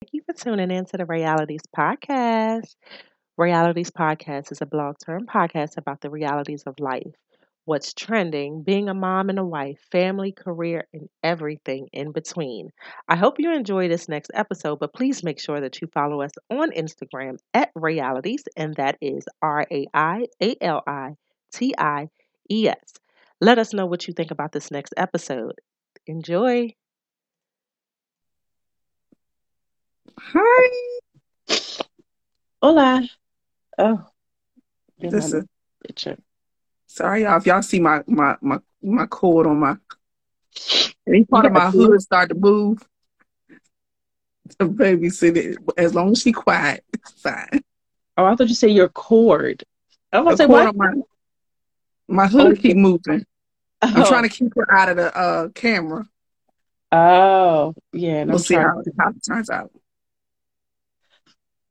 Thank you for tuning in to the Realities Podcast. Realities Podcast is a blog term podcast about the realities of life, what's trending, being a mom and a wife, family, career, and everything in between. I hope you enjoy this next episode, but please make sure that you follow us on Instagram at Realities, and that is R A I A L I T I E S. Let us know what you think about this next episode. Enjoy. Hi. Hola. Oh, Listen, picture. sorry y'all if y'all see my my my my cord on my any part of my hood start to move. The baby sit it as long as she quiet, it's fine. Oh, I thought you said your cord. I was say cord my my hood Okay. keep moving. I'm Oh. trying to keep her out of the uh camera. Oh, yeah. We'll I'm see how, how it turns out.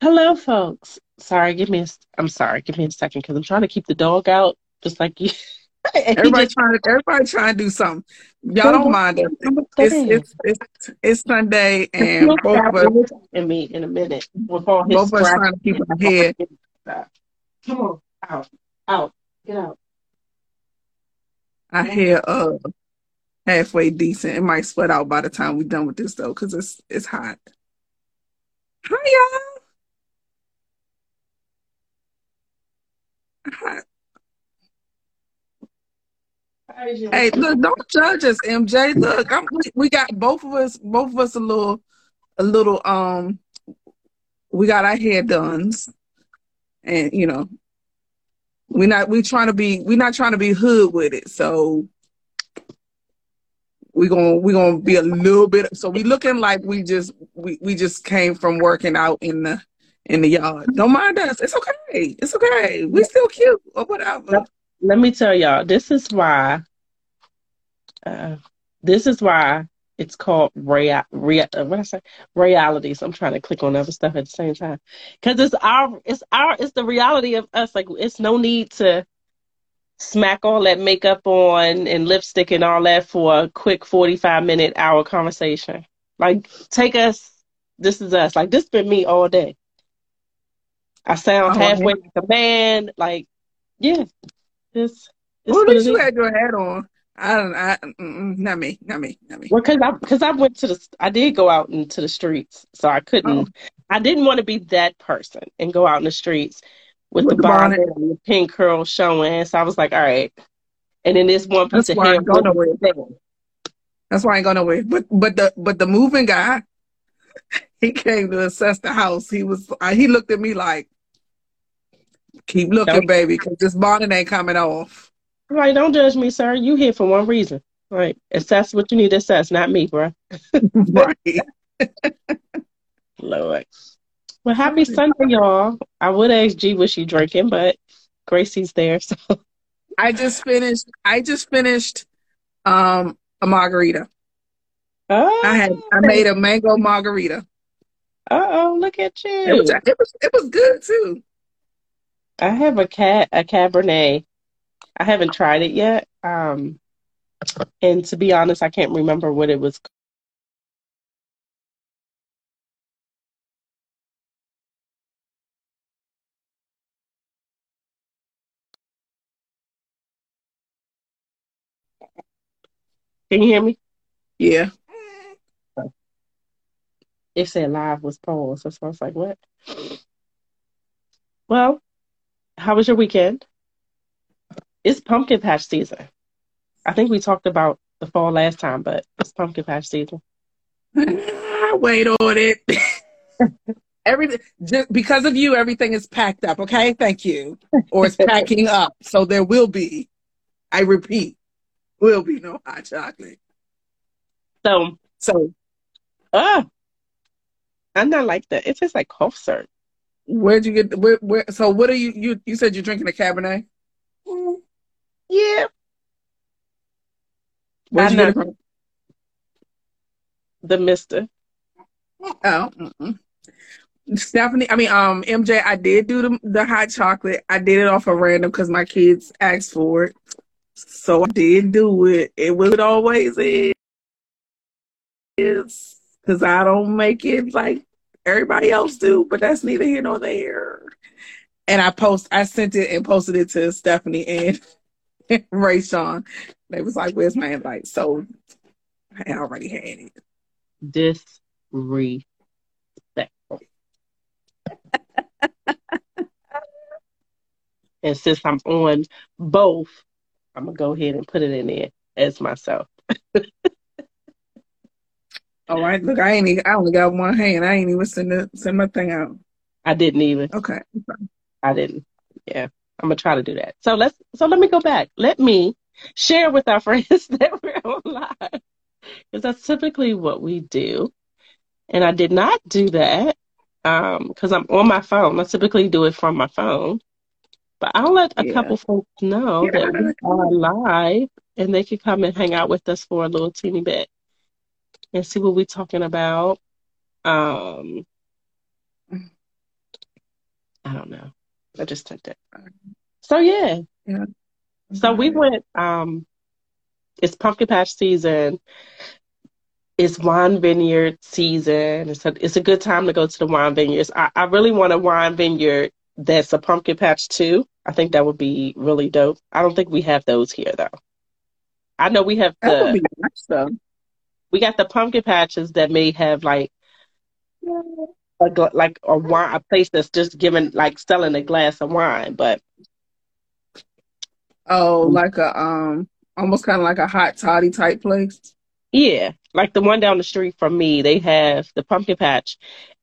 Hello, folks. Sorry, give me a, I'm sorry, give me a second because I'm trying to keep the dog out just like you. Everybody just- trying to everybody trying to do something. Y'all don't mind. I'm It's it's it's it's Sunday and both of us in me in a minute with all his both of us trying to keep our head. Come on, out, out, get out. I hear uh halfway decent. It might sweat out by the time we're done with this though, because it's it's hot. Hi y'all. Hi. Hey, look, don't judge us, MJ. Look, I'm, we- got both of us, both of us a little, a little. Um, we got our hair done, and you know, we're not we trying to be We're not trying to be hood with it. So we're gonna we're gonna be a little bit. So we looking like we just we we just came from working out in the in the yard. Don't mind us. It's okay. It's okay. We still cute or whatever. Let me tell y'all, this is why. Uh, this is why it's called rea, rea uh, what I say realities. I'm trying to click on other stuff at the same time because it's our it's our it's the reality of us. Like it's no need to smack all that makeup on and lipstick and all that for a quick 45 minute hour conversation. Like take us. This is us. Like this been me all day. I sound Oh, halfway like a man. Like yeah, this. this Well, at what least it you had your hat on. I don't. I not me. Not me. Not me. Well, because I because I went to the I did go out into the streets, so I couldn't. Oh. I didn't want to be that person and go out in the streets with, With the, the bonnet. bonnet and the pink curl showing. So I was like, all right. And then this one piece That's of hair. go nowhere. That's why I ain't going nowhere. But but the but the moving guy, he came to assess the house. He was uh, he looked at me like, keep looking, Don't- baby, because this bonnet ain't coming off. I'm don't judge me, sir. You here for one reason. Right. Assess what you need to assess, not me, bro. right. Lord. Well, happy Sunday, y'all. I would ask G what she drinking, but Gracie's there, so I just finished. I just finished um a margarita. oh, I had I made a mango margarita. Uh oh, look at you. It was it was it was good too. I have a cat a Cabernet. I haven't tried it yet. Um, and to be honest, I can't remember what it was. Can you hear me? Yeah. It said live was paused, so I was like, what? Well, how was your weekend? It's pumpkin patch season. I think we talked about the fall last time, but it's pumpkin patch season. Wait on it. Everything just because of you, everything is packed up. Okay, thank you. Or it's packing up, so there will be. I repeat, will be no hot chocolate. So, So, ah, I'm not like that. It tastes like cough syrup. Where'd you get? Where? Where? So, what are you? You you said you're drinking a Cabernet. Yeah, Where'd you get it from? the Mister. Oh, mm-mm. Stephanie. I mean, um, MJ. I did do the the hot chocolate. I did it off of random because my kids asked for it. So I did do it. It was it always is because I don't make it like everybody else do, but that's neither here nor there. And I post, I sent it and posted it to Stephanie and Ray Sean. They was like, "Where's my invite?" So I already had it. Disrespectful. and since I'm on both, I'm gonna go ahead and put it in there as myself. All right, look, I ain't. I only got one hand. I ain't even send the send my thing out. I didn't even. Okay. I didn't. Yeah, I'm gonna try to do that. So let's. So let me go back. Let me share with our friends that we're on live because that's typically what we do. And I did not do that because um, I'm on my phone. I typically do it from my phone. But I'll let a yeah. couple folks know yeah. that we are live and they can come and hang out with us for a little teeny bit and see what we're talking about. Um, I don't know. I just took it. So yeah. yeah. So we went um it's pumpkin patch season. It's wine vineyard season. It's a it's a good time to go to the wine vineyards. I, I really want a wine vineyard that's a pumpkin patch too. I think that would be really dope. I don't think we have those here though. I know we have the nice, we got the pumpkin patches that may have like a, like a wine a place that's just giving like selling a glass of wine, but oh, like a um almost kind of like a hot toddy type place. Yeah, like the one down the street from me, they have the pumpkin patch,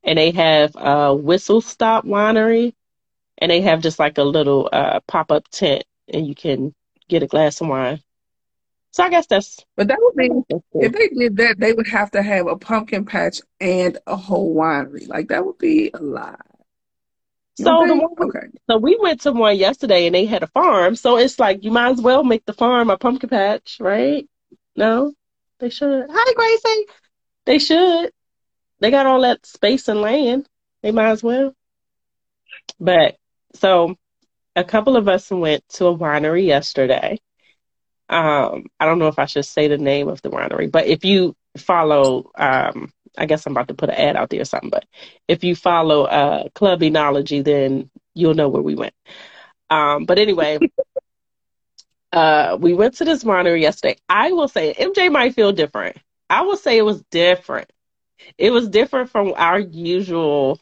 and they have a whistle stop winery, and they have just like a little uh, pop up tent, and you can get a glass of wine. So I guess that's. But that would be if they did that, they would have to have a pumpkin patch and a whole winery. Like that would be a lot. So the one, okay. So we went to one yesterday, and they had a farm. So it's like you might as well make the farm a pumpkin patch, right? No, they should. Hi, Gracie. They should. They got all that space and land. They might as well. But so a couple of us went to a winery yesterday. Um, I don't know if I should say the name of the winery, but if you follow, um, I guess I'm about to put an ad out there or something, but if you follow uh, Club Enology, then you'll know where we went. Um, but anyway, uh, we went to this winery yesterday. I will say MJ might feel different. I will say it was different. It was different from our usual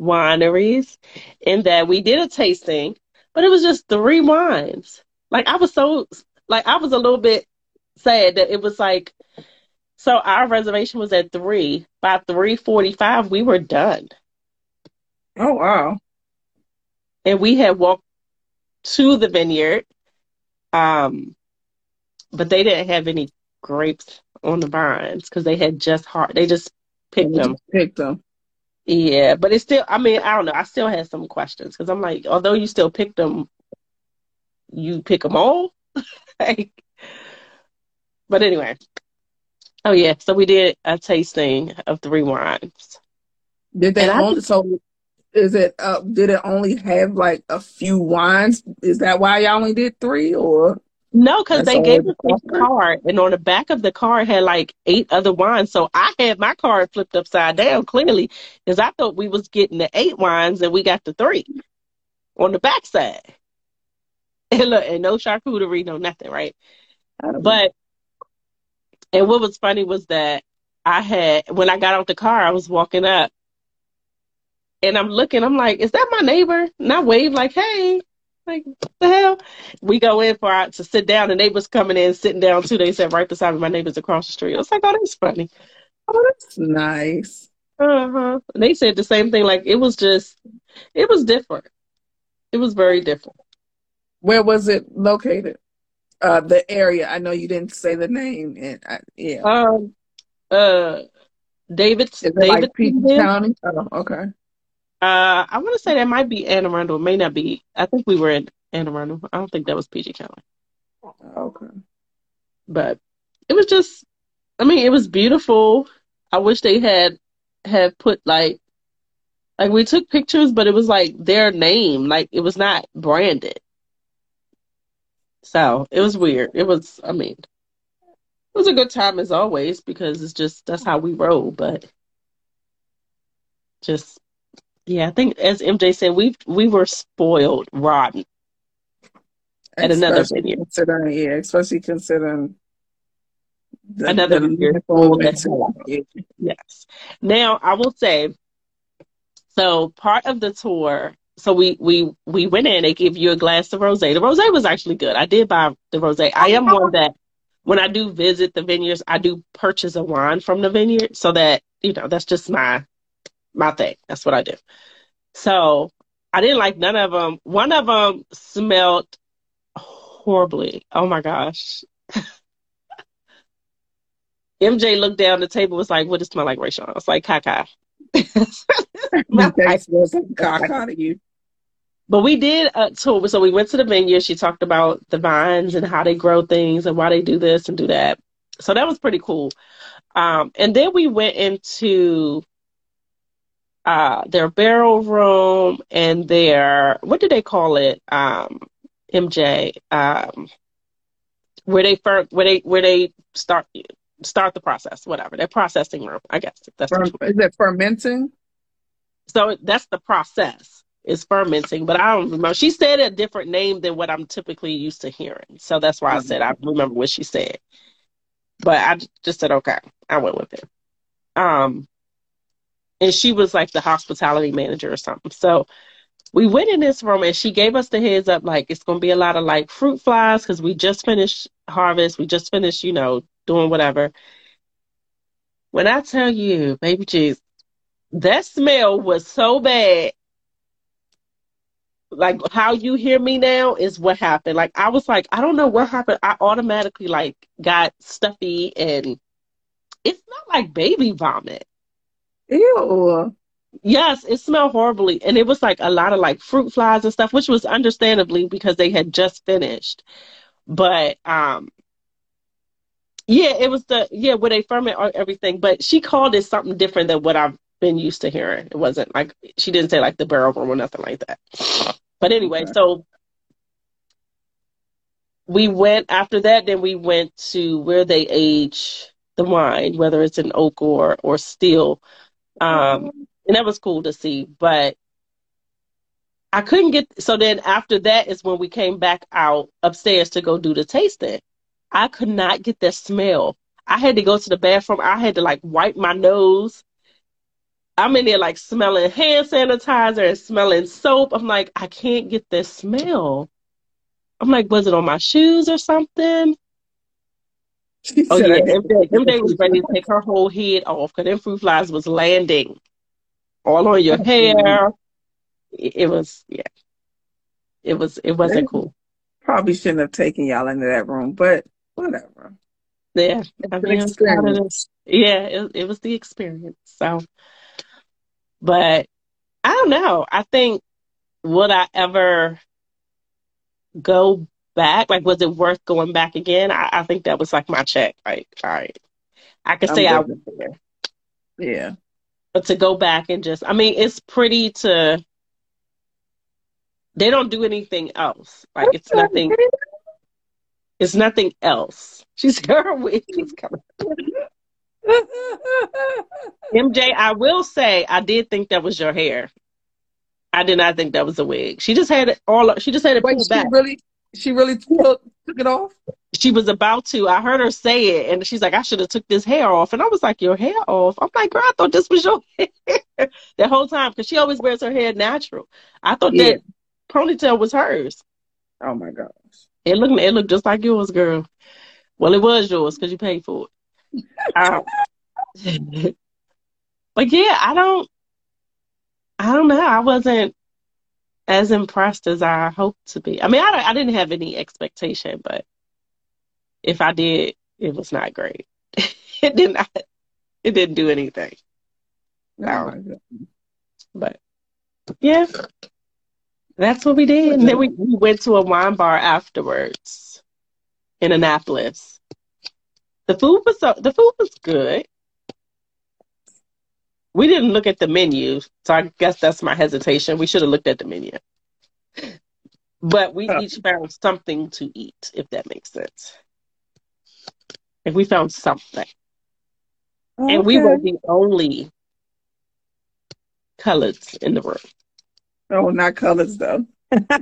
wineries in that we did a tasting, but it was just three wines. Like I was so like I was a little bit sad that it was like so our reservation was at three. By three forty five we were done. Oh wow. And we had walked to the vineyard. Um but they didn't have any grapes on the vines because they had just hard they just picked they them. Just picked them. Yeah, but it's still. I mean, I don't know. I still had some questions because I'm like, although you still picked them, you pick them all. like, but anyway. Oh yeah, so we did a tasting of three wines. Did they only, just, so? Is it? Uh, did it only have like a few wines? Is that why y'all only did three, or? No, because they gave us a card, and on the back of the card had like eight other wines. So I had my card flipped upside down clearly because I thought we was getting the eight wines and we got the three on the back side. And look, and no charcuterie, no nothing, right? But and what was funny was that I had when I got out the car, I was walking up, and I'm looking. I'm like, "Is that my neighbor?" And I wave like, "Hey." Like the hell? We go in for our, to sit down. The neighbors coming in, sitting down too. They sat right beside me. My neighbors across the street. I was like, oh, that's funny. Oh, that's nice. Uh huh. They said the same thing. Like it was just, it was different. It was very different. Where was it located? Uh, the area. I know you didn't say the name. And I, yeah. Um. Uh. David. David like County. Oh, okay. Uh, I want to say that might be Anne Arundel. May not be. I think we were in Anne Arundel. I don't think that was PG County. Okay. But it was just, I mean, it was beautiful. I wish they had had put like, like we took pictures, but it was like their name, like it was not branded. So it was weird. It was, I mean, it was a good time as always because it's just that's how we roll. But just yeah, I think as MJ said, we we were spoiled rotten at another vineyard. Considering, yeah, especially considering the, another the Yes. Now I will say, so part of the tour. So we we we went in. They give you a glass of rosé. The rosé was actually good. I did buy the rosé. I am one that when I do visit the vineyards, I do purchase a wine from the vineyard so that you know that's just my my thing. That's what I do. So I didn't like none of them. One of them smelled horribly. Oh my gosh. MJ looked down the table was like, what does it smell like, Rachel? I was like, caca. caca to you. But we did a tour. So we went to the vineyard. She talked about the vines and how they grow things and why they do this and do that. So that was pretty cool. Um, and then we went into uh, their barrel room and their, what do they call it? Um, MJ, um, where they first, where they, where they start, start the process, whatever, their processing room, I guess. That's Fer- is it fermenting? So that's the process is fermenting, but I don't remember. She said a different name than what I'm typically used to hearing. So that's why I said I remember what she said. But I just said, okay, I went with it. Um, and she was like the hospitality manager or something. So we went in this room and she gave us the heads up like it's going to be a lot of like fruit flies because we just finished harvest. We just finished, you know, doing whatever. When I tell you, baby Jesus, that smell was so bad. Like how you hear me now is what happened. Like I was like, I don't know what happened. I automatically like got stuffy and it's not like baby vomit. Ew. Yes, it smelled horribly. And it was like a lot of like fruit flies and stuff, which was understandably because they had just finished. But um yeah, it was the yeah, where they ferment everything. But she called it something different than what I've been used to hearing. It wasn't like she didn't say like the barrel room or nothing like that. But anyway, okay. so we went after that, then we went to where they age the wine, whether it's an oak or or still. Um, and that was cool to see. But I couldn't get so then after that is when we came back out upstairs to go do the tasting. I could not get that smell. I had to go to the bathroom. I had to like wipe my nose. I'm in there like smelling hand sanitizer and smelling soap. I'm like, I can't get this smell. I'm like, was it on my shoes or something? She oh yeah, MJ was ready to take her whole head off because them fruit flies was landing all on your hair. It was yeah. It was it wasn't cool. Probably shouldn't have taken y'all into that room, but whatever. Yeah, I mean, it yeah, it, it was the experience. So, but I don't know. I think would I ever go back? Like, was it worth going back again? I, I think that was like my check. Like, all right, I could say I was there. Yeah, but to go back and just, I mean, it's pretty to. They don't do anything else. Like it's nothing. It's nothing else. She's her wig is coming. MJ, I will say I did think that was your hair. I did not think that was a wig. She just had it all. She just had it Wait, pulled back. Really, she really took, took it off. She was about to. I heard her say it, and she's like, "I should have took this hair off." And I was like, "Your hair off?" I'm like, "Girl, I thought this was your hair the whole time because she always wears her hair natural. I thought yeah. that ponytail was hers." Oh my gosh! It looked it looked just like yours, girl. Well, it was yours because you paid for it. um, but yeah, I don't. I don't know. I wasn't as impressed as I hoped to be. I mean, I, I didn't have any expectation, but if I did, it was not great. it did not. It didn't do anything. Oh but yeah, that's what we did. And then we, we went to a wine bar afterwards in Annapolis. The food was so, the food was good. We didn't look at the menu, so I guess that's my hesitation. We should have looked at the menu. But we each found something to eat, if that makes sense. If we found something. Okay. And we were the only coloreds in the room. Oh, not colors though.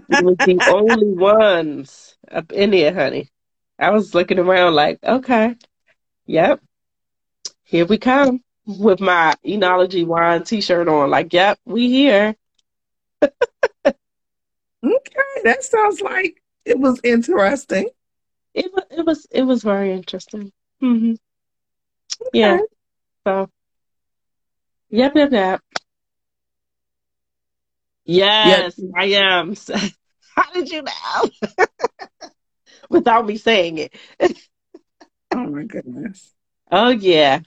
we was the only ones up in there, honey. I was looking around like, okay, yep, here we come with my enology wine t-shirt on. Like, yep, we here. okay, that sounds like it was interesting. It was. It was. It was very interesting. Mm-hmm. Okay. Yeah. So. Yep. Yep. Yep. Yes, yep. I am. How did you know? Without me saying it. oh my goodness. Oh yeah.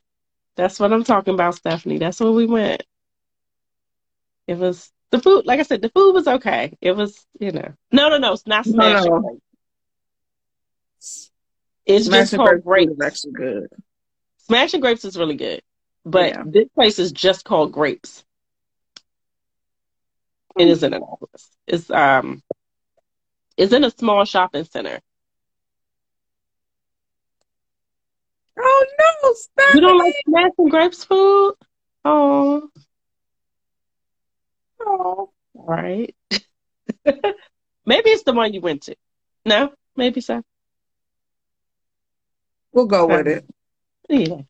That's what I'm talking about, Stephanie. That's where we went. It was the food, like I said, the food was okay. It was, you know. No, no, no, it's not smashing no, no. It's just called grapes. Is actually good. Smashing grapes is really good. But yeah. this place is just called grapes. It is in Annapolis. It's um it's in a small shopping center. Oh no, Stephanie. You don't like smashing grapes food? Oh. Oh. Right. maybe it's the one you went to. No, maybe so. We'll go with it. Yeah.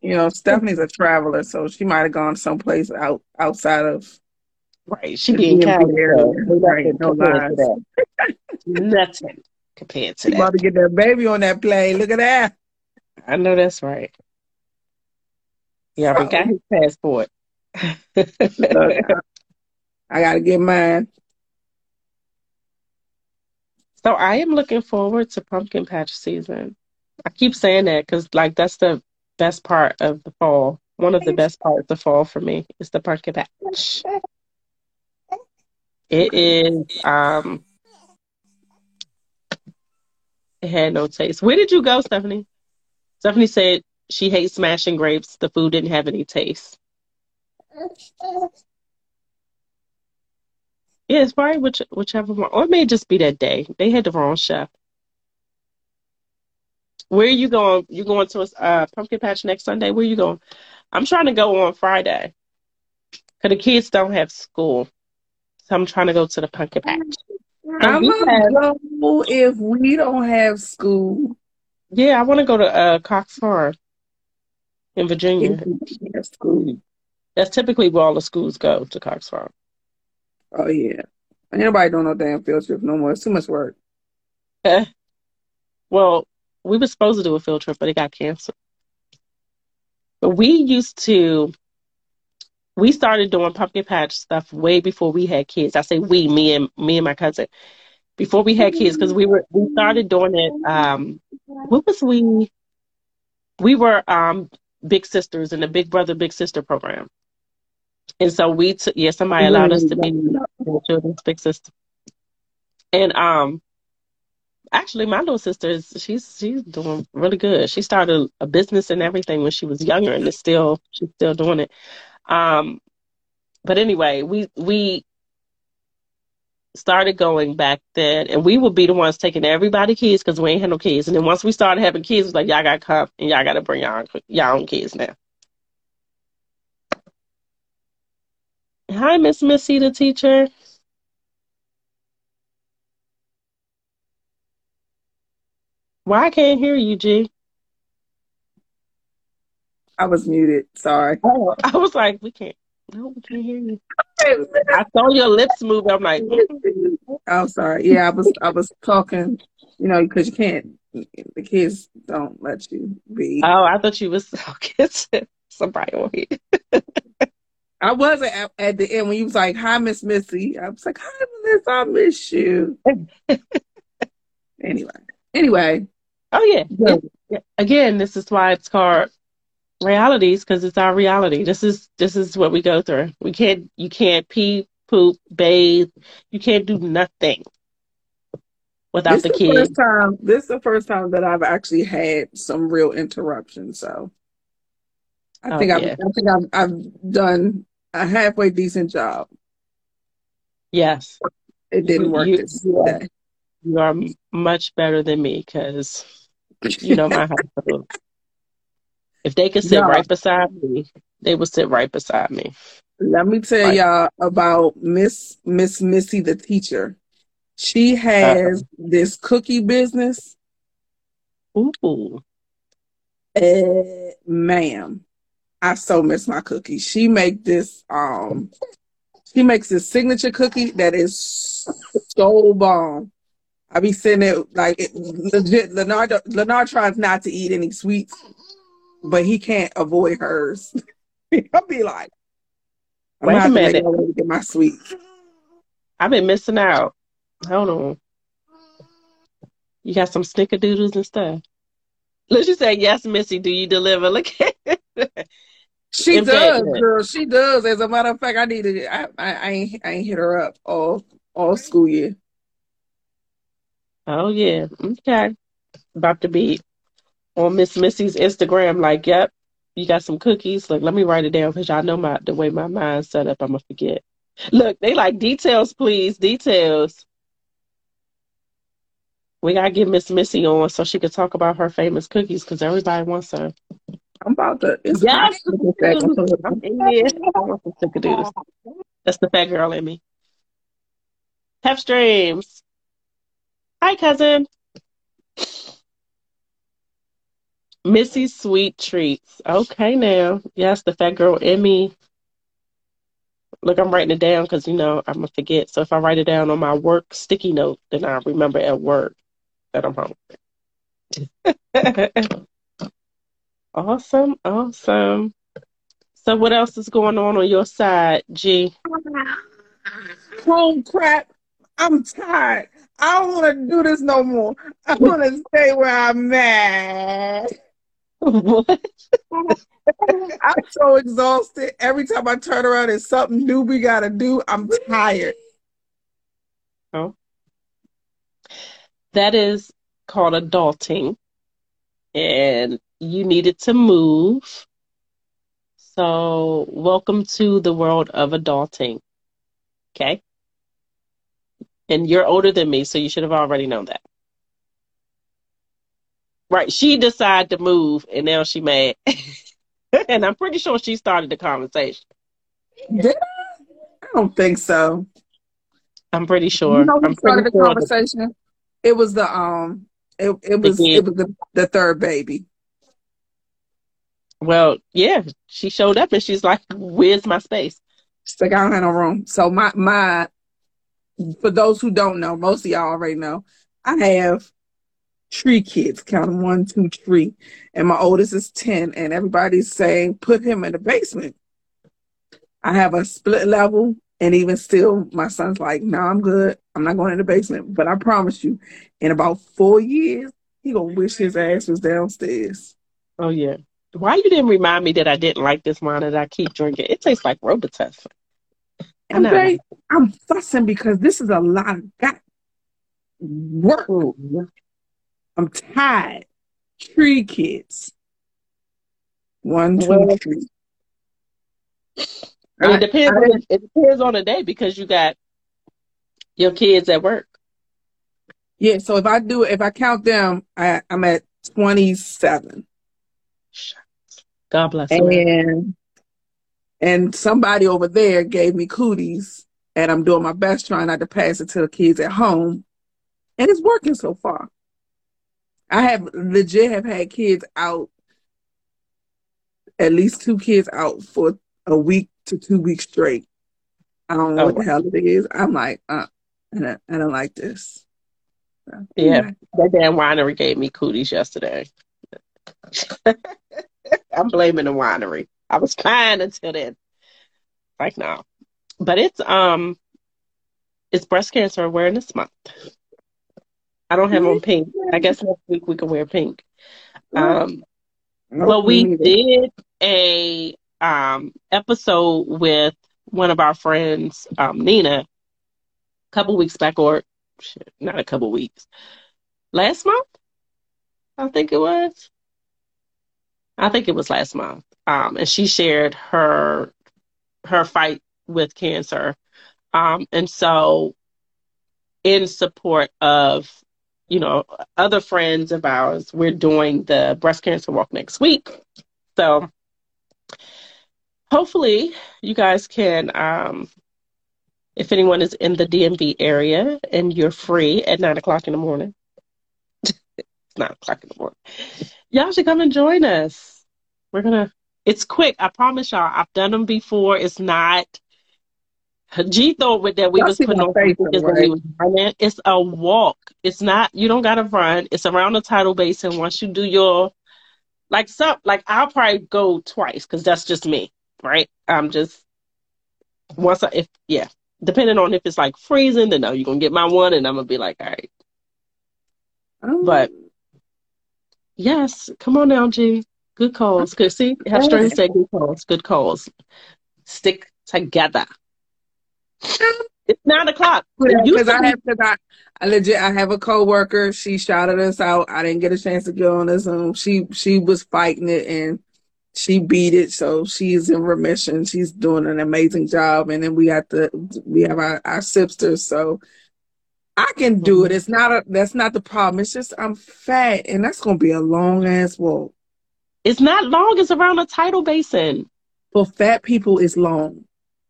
You know, Stephanie's a traveler, so she might have gone someplace out outside of Right. She being kind right, no lies. Nothing compared to she that. about to get that baby on that plane. Look at that. I know that's right. Yeah, we got his passport. I gotta get mine. So I am looking forward to pumpkin patch season. I keep saying that because like that's the best part of the fall. One of the best parts of the fall for me is the pumpkin patch. It is um it had no taste. Where did you go, Stephanie? Stephanie said she hates smashing grapes. The food didn't have any taste. Yeah, it's probably which, whichever one. Or it may just be that day. They had the wrong chef. Where are you going? You going to a uh, pumpkin patch next Sunday? Where are you going? I'm trying to go on Friday. Because the kids don't have school. So I'm trying to go to the pumpkin patch. I'm gonna go if we don't have school. Yeah, I want to go to uh, Cox Farm in Virginia. That's typically where all the schools go to Cox Farm. Oh yeah, anybody don't know damn field trip no more. It's too much work. Eh. Well, we were supposed to do a field trip, but it got canceled. But we used to. We started doing pumpkin patch stuff way before we had kids. I say we, me and me and my cousin, before we had kids, because we were we started doing it um, what was we? We were um big sisters in the Big Brother Big Sister program, and so we took. Yeah, somebody allowed us to be the children's big sister, and um. Actually, my little sister is she's she's doing really good. She started a business and everything when she was younger, and is still she's still doing it. Um, but anyway, we we started going back then, and we would be the ones taking everybody kids because we ain't had no kids. And then once we started having kids, it's like y'all got to come and y'all got to bring y'all y'all own kids now. Hi, Miss Missy, the teacher. Why I can't hear you, G? I was muted. Sorry. Oh, I was like, we can't. No, we can't hear you. I saw your lips move. I'm like, I'm sorry. Yeah, I was I was talking, you know, because you can't. The kids don't let you be. Oh, I thought you was talking to somebody on here. I wasn't at, at, the end when you was like, "Hi, Miss Missy." I was like, "Hi, Miss, I miss you." anyway, anyway. Oh yeah. It, again, this is why it's called realities because it's our reality. This is this is what we go through. We can't you can't pee, poop, bathe. You can't do nothing without this the, kids. First time, this is the first time that I've actually had some real interruption. So I oh, think I've, I think I've, I've done a halfway decent job. Yes, it didn't work you, this you. Are, you are much better than me because you know my hospital. If they could sit no. right beside me, they would sit right beside me. Let me tell right. y'all about Miss Miss Missy the teacher. She has uh this cookie business. Ooh. Uh, ma'am, I so miss my cookies. She make this um she makes this signature cookie that is so bomb. I be sitting there like it, legit. Leonardo Leonard tries not to eat any sweets, but he can't avoid hers. I'll be like, I'm Wait a minute, to get my sweets. I've been missing out. Hold on. You got some snickerdoodles and stuff. Let's just say yes, Missy. Do you deliver? Look at She does, girl. She does. As a matter of fact, I needed. I, I, I ain't. I ain't hit her up all all school year. Oh yeah. Okay. About to be on Miss Missy's Instagram. Like, yep, you got some cookies. Look, let me write it down because y'all know my the way my mind's set up. I'm gonna forget. Look, they like details, please. Details. We gotta get Miss Missy on so she could talk about her famous cookies because everybody wants her. I'm about to. Yes, I'm in I want some That's the fat girl in me. Have streams. Hi, cousin. Missy Sweet Treats. Okay, now. Yes, the fat girl me. Look, I'm writing it down because, you know, I'm going to forget. So if I write it down on my work sticky note, then I remember at work that I'm hungry. awesome. Awesome. So what else is going on on your side, G? Home crap. I'm tired. I don't want to do this no more. I want to stay where I'm at. What? I'm so exhausted. Every time I turn around, there's something new we got to do. I'm tired. Oh. That is called adulting. And you needed to move. So, welcome to the world of adulting. Okay? And you're older than me, so you should have already known that. Right. She decided to move and now she mad. and I'm pretty sure she started the conversation. Did I? I don't think so. I'm pretty sure. You know who I'm started the sure conversation? It was the um it, it was it was the, the third baby. Well, yeah, she showed up and she's like, "Where's my space?" She's like, "I don't have no room." So my my for those who don't know, most of y'all already know, I have three kids, count them one, two, three. And my oldest is 10, and everybody's saying, put him in the basement. I have a split level, and even still, my son's like, no, nah, I'm good. I'm not going in the basement. But I promise you, in about four years, he gonna wish his ass was downstairs. Oh yeah. Why you didn't remind me that I didn't like this wine that I keep drinking? It tastes like Robitussin. Okay, I'm fussing because this is a lot of got work. I'm tired. Three kids. One, two, well, three. it depends. I, on, it depends on the day because you got your kids at work. Yeah, so if I do if I count them, I, am at twenty seven. God bless. And and somebody over there gave me cooties, and I'm doing my best trying not to pass it to the kids at home, and it's working so far. I have legit have had kids out, at least two kids out for a week to two weeks straight. I don't know oh, what the hell it is. I'm like, uh, I don't, I don't like this. So, yeah, that damn winery gave me cooties yesterday. I'm blaming the winery. I was fine until then. Like no, but it's um, it's breast cancer awareness month. I don't have on pink. I guess next week we can wear pink. Um, well, we did a um episode with one of our friends, um, Nina, a couple weeks back, or not a couple weeks, last month. I think it was. I think it was last month. Um, and she shared her her fight with cancer. Um, and so in support of you know, other friends of ours, we're doing the breast cancer walk next week. So hopefully you guys can um, if anyone is in the DMV area and you're free at nine o'clock in the morning. it's nine o'clock in the morning. Y'all should come and join us. We're gonna it's quick, I promise y'all. I've done them before. It's not G thought with that we was putting on face right? we was running. It's a walk. It's not you don't gotta run. It's around the tidal basin. Once you do your like some like I'll probably go twice because that's just me, right? I'm just once I if yeah, depending on if it's like freezing, then no, you're gonna get my one, and I'm gonna be like, all right. Um, but yes, come on now, G. Good calls. Good see, have strength say good calls. Good calls. Stick together. It's nine o'clock. Because I have, cause I, I legit, I have a coworker. She shouted us out. I didn't get a chance to go on the Zoom. She, she was fighting it and she beat it. So she's in remission. She's doing an amazing job. And then we got the, we have our, our sisters. So I can do it. It's not a, that's not the problem. It's just I'm fat and that's going to be a long ass walk. It's not long. It's around a tidal basin. For fat people, it's long.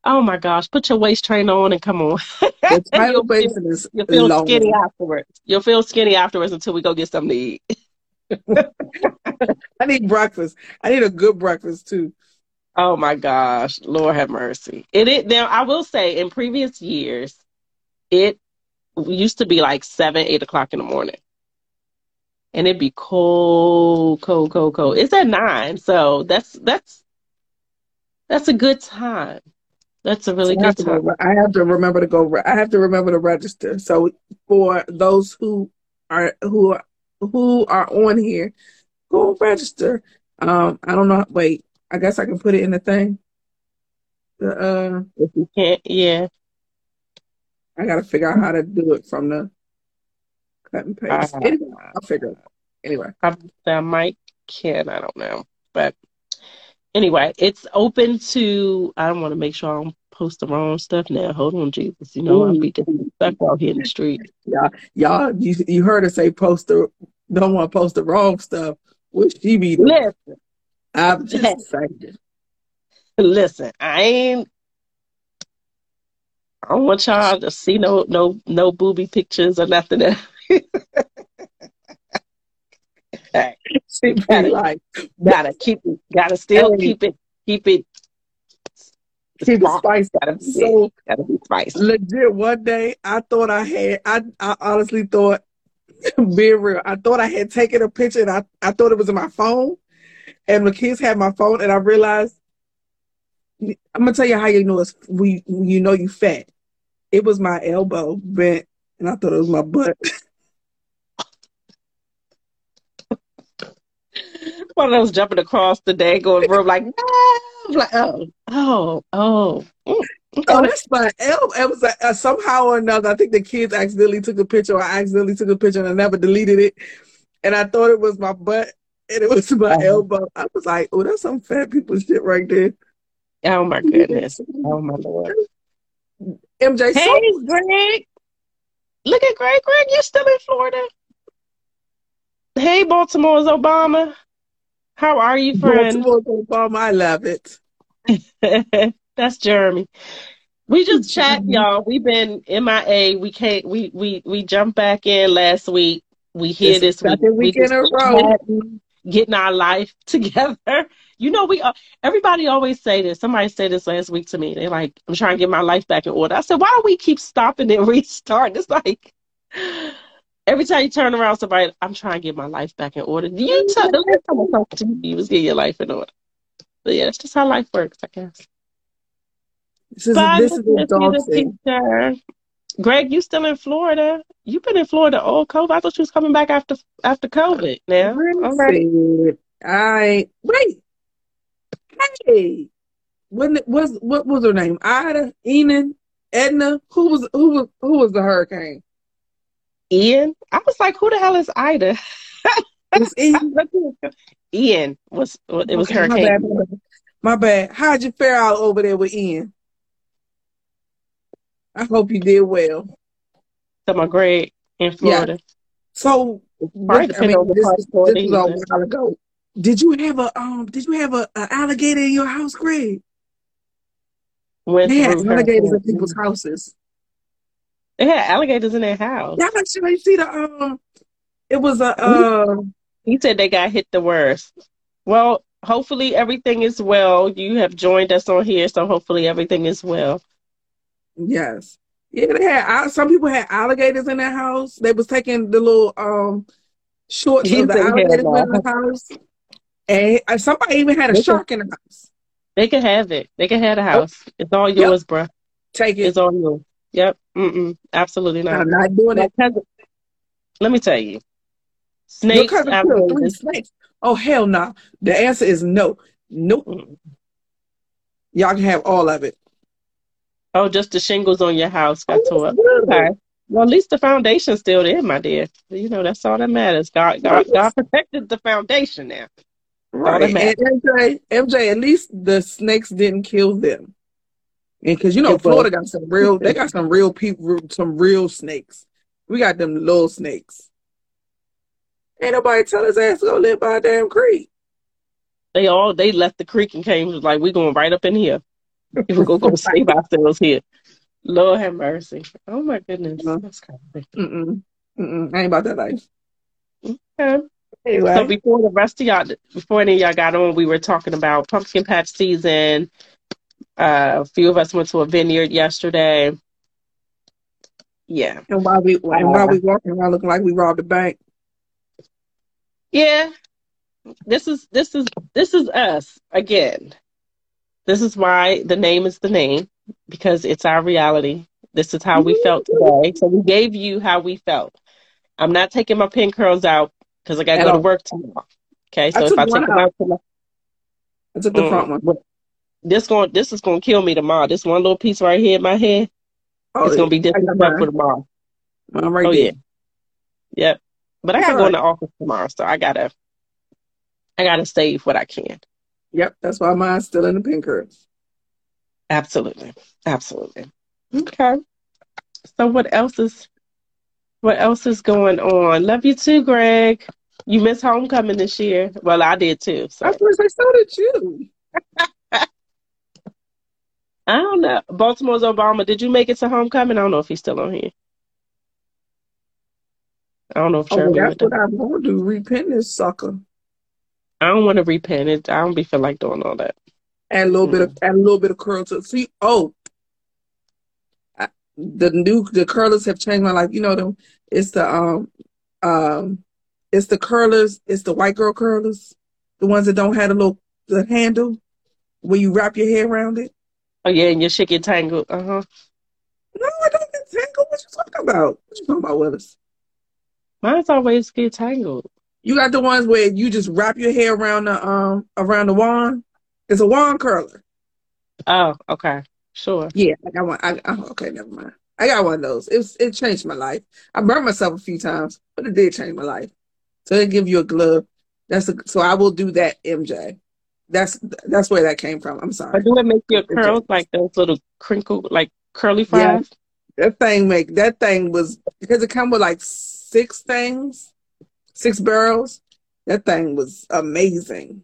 Oh my gosh! Put your waist train on and come on. The tidal basin is You'll feel long. skinny afterwards. You'll feel skinny afterwards until we go get something to eat. I need breakfast. I need a good breakfast too. Oh my gosh, Lord have mercy. It, it now I will say in previous years, it used to be like seven, eight o'clock in the morning. And it'd be cold, cold, cold, cold. It's at nine, so that's that's that's a good time. That's a really so good I time. I have to remember to go. I have to remember to register. So for those who are who are who are on here, go register. Um, I don't know. Wait, I guess I can put it in the thing. The uh, if you can't, yeah. I got to figure out how to do it from the cut and paste. Uh, anyway, I'll figure it out. Anyway, I, I might can. I don't know, but anyway, it's open to. I want to make sure I don't post the wrong stuff now. Hold on, Jesus. You know I'll be stuck out here in the street. Yeah, y'all, you you heard her say post the don't want to post the wrong stuff. What she be doing? Listen, I'm just saying. Listen, I ain't. I don't want y'all to see no no no booby pictures or nothing. gotta, like, gotta keep it, gotta still keep it, keep it. Keep it spicy. Gotta be, so, gotta be spicy. Legit, one day I thought I had, I, I honestly thought, being real, I thought I had taken a picture and I, I thought it was in my phone. And the kids had my phone and I realized, I'm gonna tell you how you know it's we you know you fat. It was my elbow bent and I thought it was my butt. one of those jumping across the day going room like, no! like oh, oh, oh. Mm, okay. Oh, that's my elbow. It was like, uh, somehow or another. I think the kids accidentally took a picture. Or I accidentally took a picture and I never deleted it. And I thought it was my butt and it was my oh. elbow. I was like, oh, that's some fat people shit right there. Oh my goodness. oh my lord. MJ. Hey, so- Greg. Look at Greg. Greg, you're still in Florida. Hey, Baltimore's Obama. How are you, friend? Obama, I love it. That's Jeremy. We just chat, y'all. We've been MIA. We can't. We we we jumped back in last week. We here this, this week. week we in a row. Getting our life together. You know, we uh, everybody always say this. Somebody said this last week to me. They're like, "I'm trying to get my life back in order." I said, "Why do we keep stopping and restarting?" It's like Every time you turn around, somebody, I'm trying to get my life back in order. Do you tell the last time I talked to you, you was getting your life in order. But yeah, that's just how life works, I guess. This is, Bye, this is Greg, you still in Florida? You've been in Florida all COVID. I thought you was coming back after after COVID. Now, all right. I wait. Hey, when was what was her name? Ida, Enon, Edna. Who was who was who was the hurricane? Ian. I was like, who the hell is Ida? Ian. Ian was it was okay, hurricane. My bad, my bad. How'd you fare out over there with Ian? I hope you did well. So my grade in Florida. Yeah. So what, I mean, this, this was a while ago. Did you have a um? Did you have a, a alligator in your house, Greg? went They had alligators in people's houses. They had alligators in their house. Y'all actually see the um. It was a uh. He said they got hit the worst. Well, hopefully everything is well. You have joined us on here, so hopefully everything is well. Yes. Yeah, they had some people had alligators in their house. They was taking the little um shorts He of the alligators in the house. And uh, somebody even had a They can- shark in the house. They can have it. They can have the house. It's all Yep. yours, bruh. Take it. It's all yours. Yep. Mm-mm. Absolutely not. I'm not doing that. cousin, let me tell you, Your snakes, cousin killed three snakes. Oh hell no. The answer is no. Nope. Mm-mm. Y'all can have all of it. Oh, just the shingles on your house got Oh, tore up. Okay. Well, at least the foundation's still there, my dear. You know, that's all that matters. God, God, God protected the foundation now. Right. And MJ, MJ, at least the snakes didn't kill them. And because you know It Florida got some real, they got some real people, some real snakes. We got them little snakes. Ain't nobody tell his ass to go live by a damn creek. They all they left the creek and came like, we're going right up in here. We're gonna go save ourselves here. Lord have mercy. Oh my goodness. Uh-huh. That's crazy. Mm-mm. Mm-mm. Ain't about that life. Okay. Anyway, So before the rest of y'all, before any of y'all got on, we were talking about pumpkin patch season. Uh, a few of us went to a vineyard yesterday. Yeah, and while we and while we walking around looking like we robbed a bank. yeah. This is this is this is us again. This is why the name is the name because it's our reality. This is how we felt today. So we gave you how we felt. I'm not taking my pin curls out because I got to At go to work tomorrow. Okay, so I if I take them out. out tomorrow. I took the Mm. front one. This going this is gonna kill me tomorrow. This one little piece right here in my head, Oh, it's gonna be I for tomorrow. Mine right Oh there. yeah, yep. But I gotta go all in the office tomorrow, so I gotta I gotta save what I can. Yep, that's why mine's still in the pin curves. Absolutely, absolutely. Okay. So what else is what else is going on? Love you too, Greg. You missed homecoming this year. Well, I did too. So I was gonna so did you. I don't know. Baltimore's Obama. Did you make it to homecoming? I don't know if he's still on here. I don't know if Oh, Shirley that's what I'm gonna do. Repent this sucker. I don't want to repent it. I don't be feel like doing all that. Add a little bit of add a little bit of curl to see. Oh, I, the new the curlers have changed my life. You know them. It's the um um it's the curlers. It's the white girl curlers. The ones that don't have the little the handle where you wrap your hair around it. Oh yeah, and your shit get tangled. Uh huh. No, I don't get tangled. What you talking about? What you talking about, Willis? Mine's always get tangled. You got the ones where you just wrap your hair around the um around the wand. It's a wand curler. Oh, okay, sure. Yeah, I got one. I, oh, okay, never mind. I got one of those. It it changed my life. I burned myself a few times, but it did change my life. So they give you a glove. That's a, so I will do that, MJ. That's that's where that came from. I'm sorry. But do it make your curls like those little crinkle, like curly Yeah. fries? That thing make that thing was because it come with like six things, six barrels. That thing was amazing.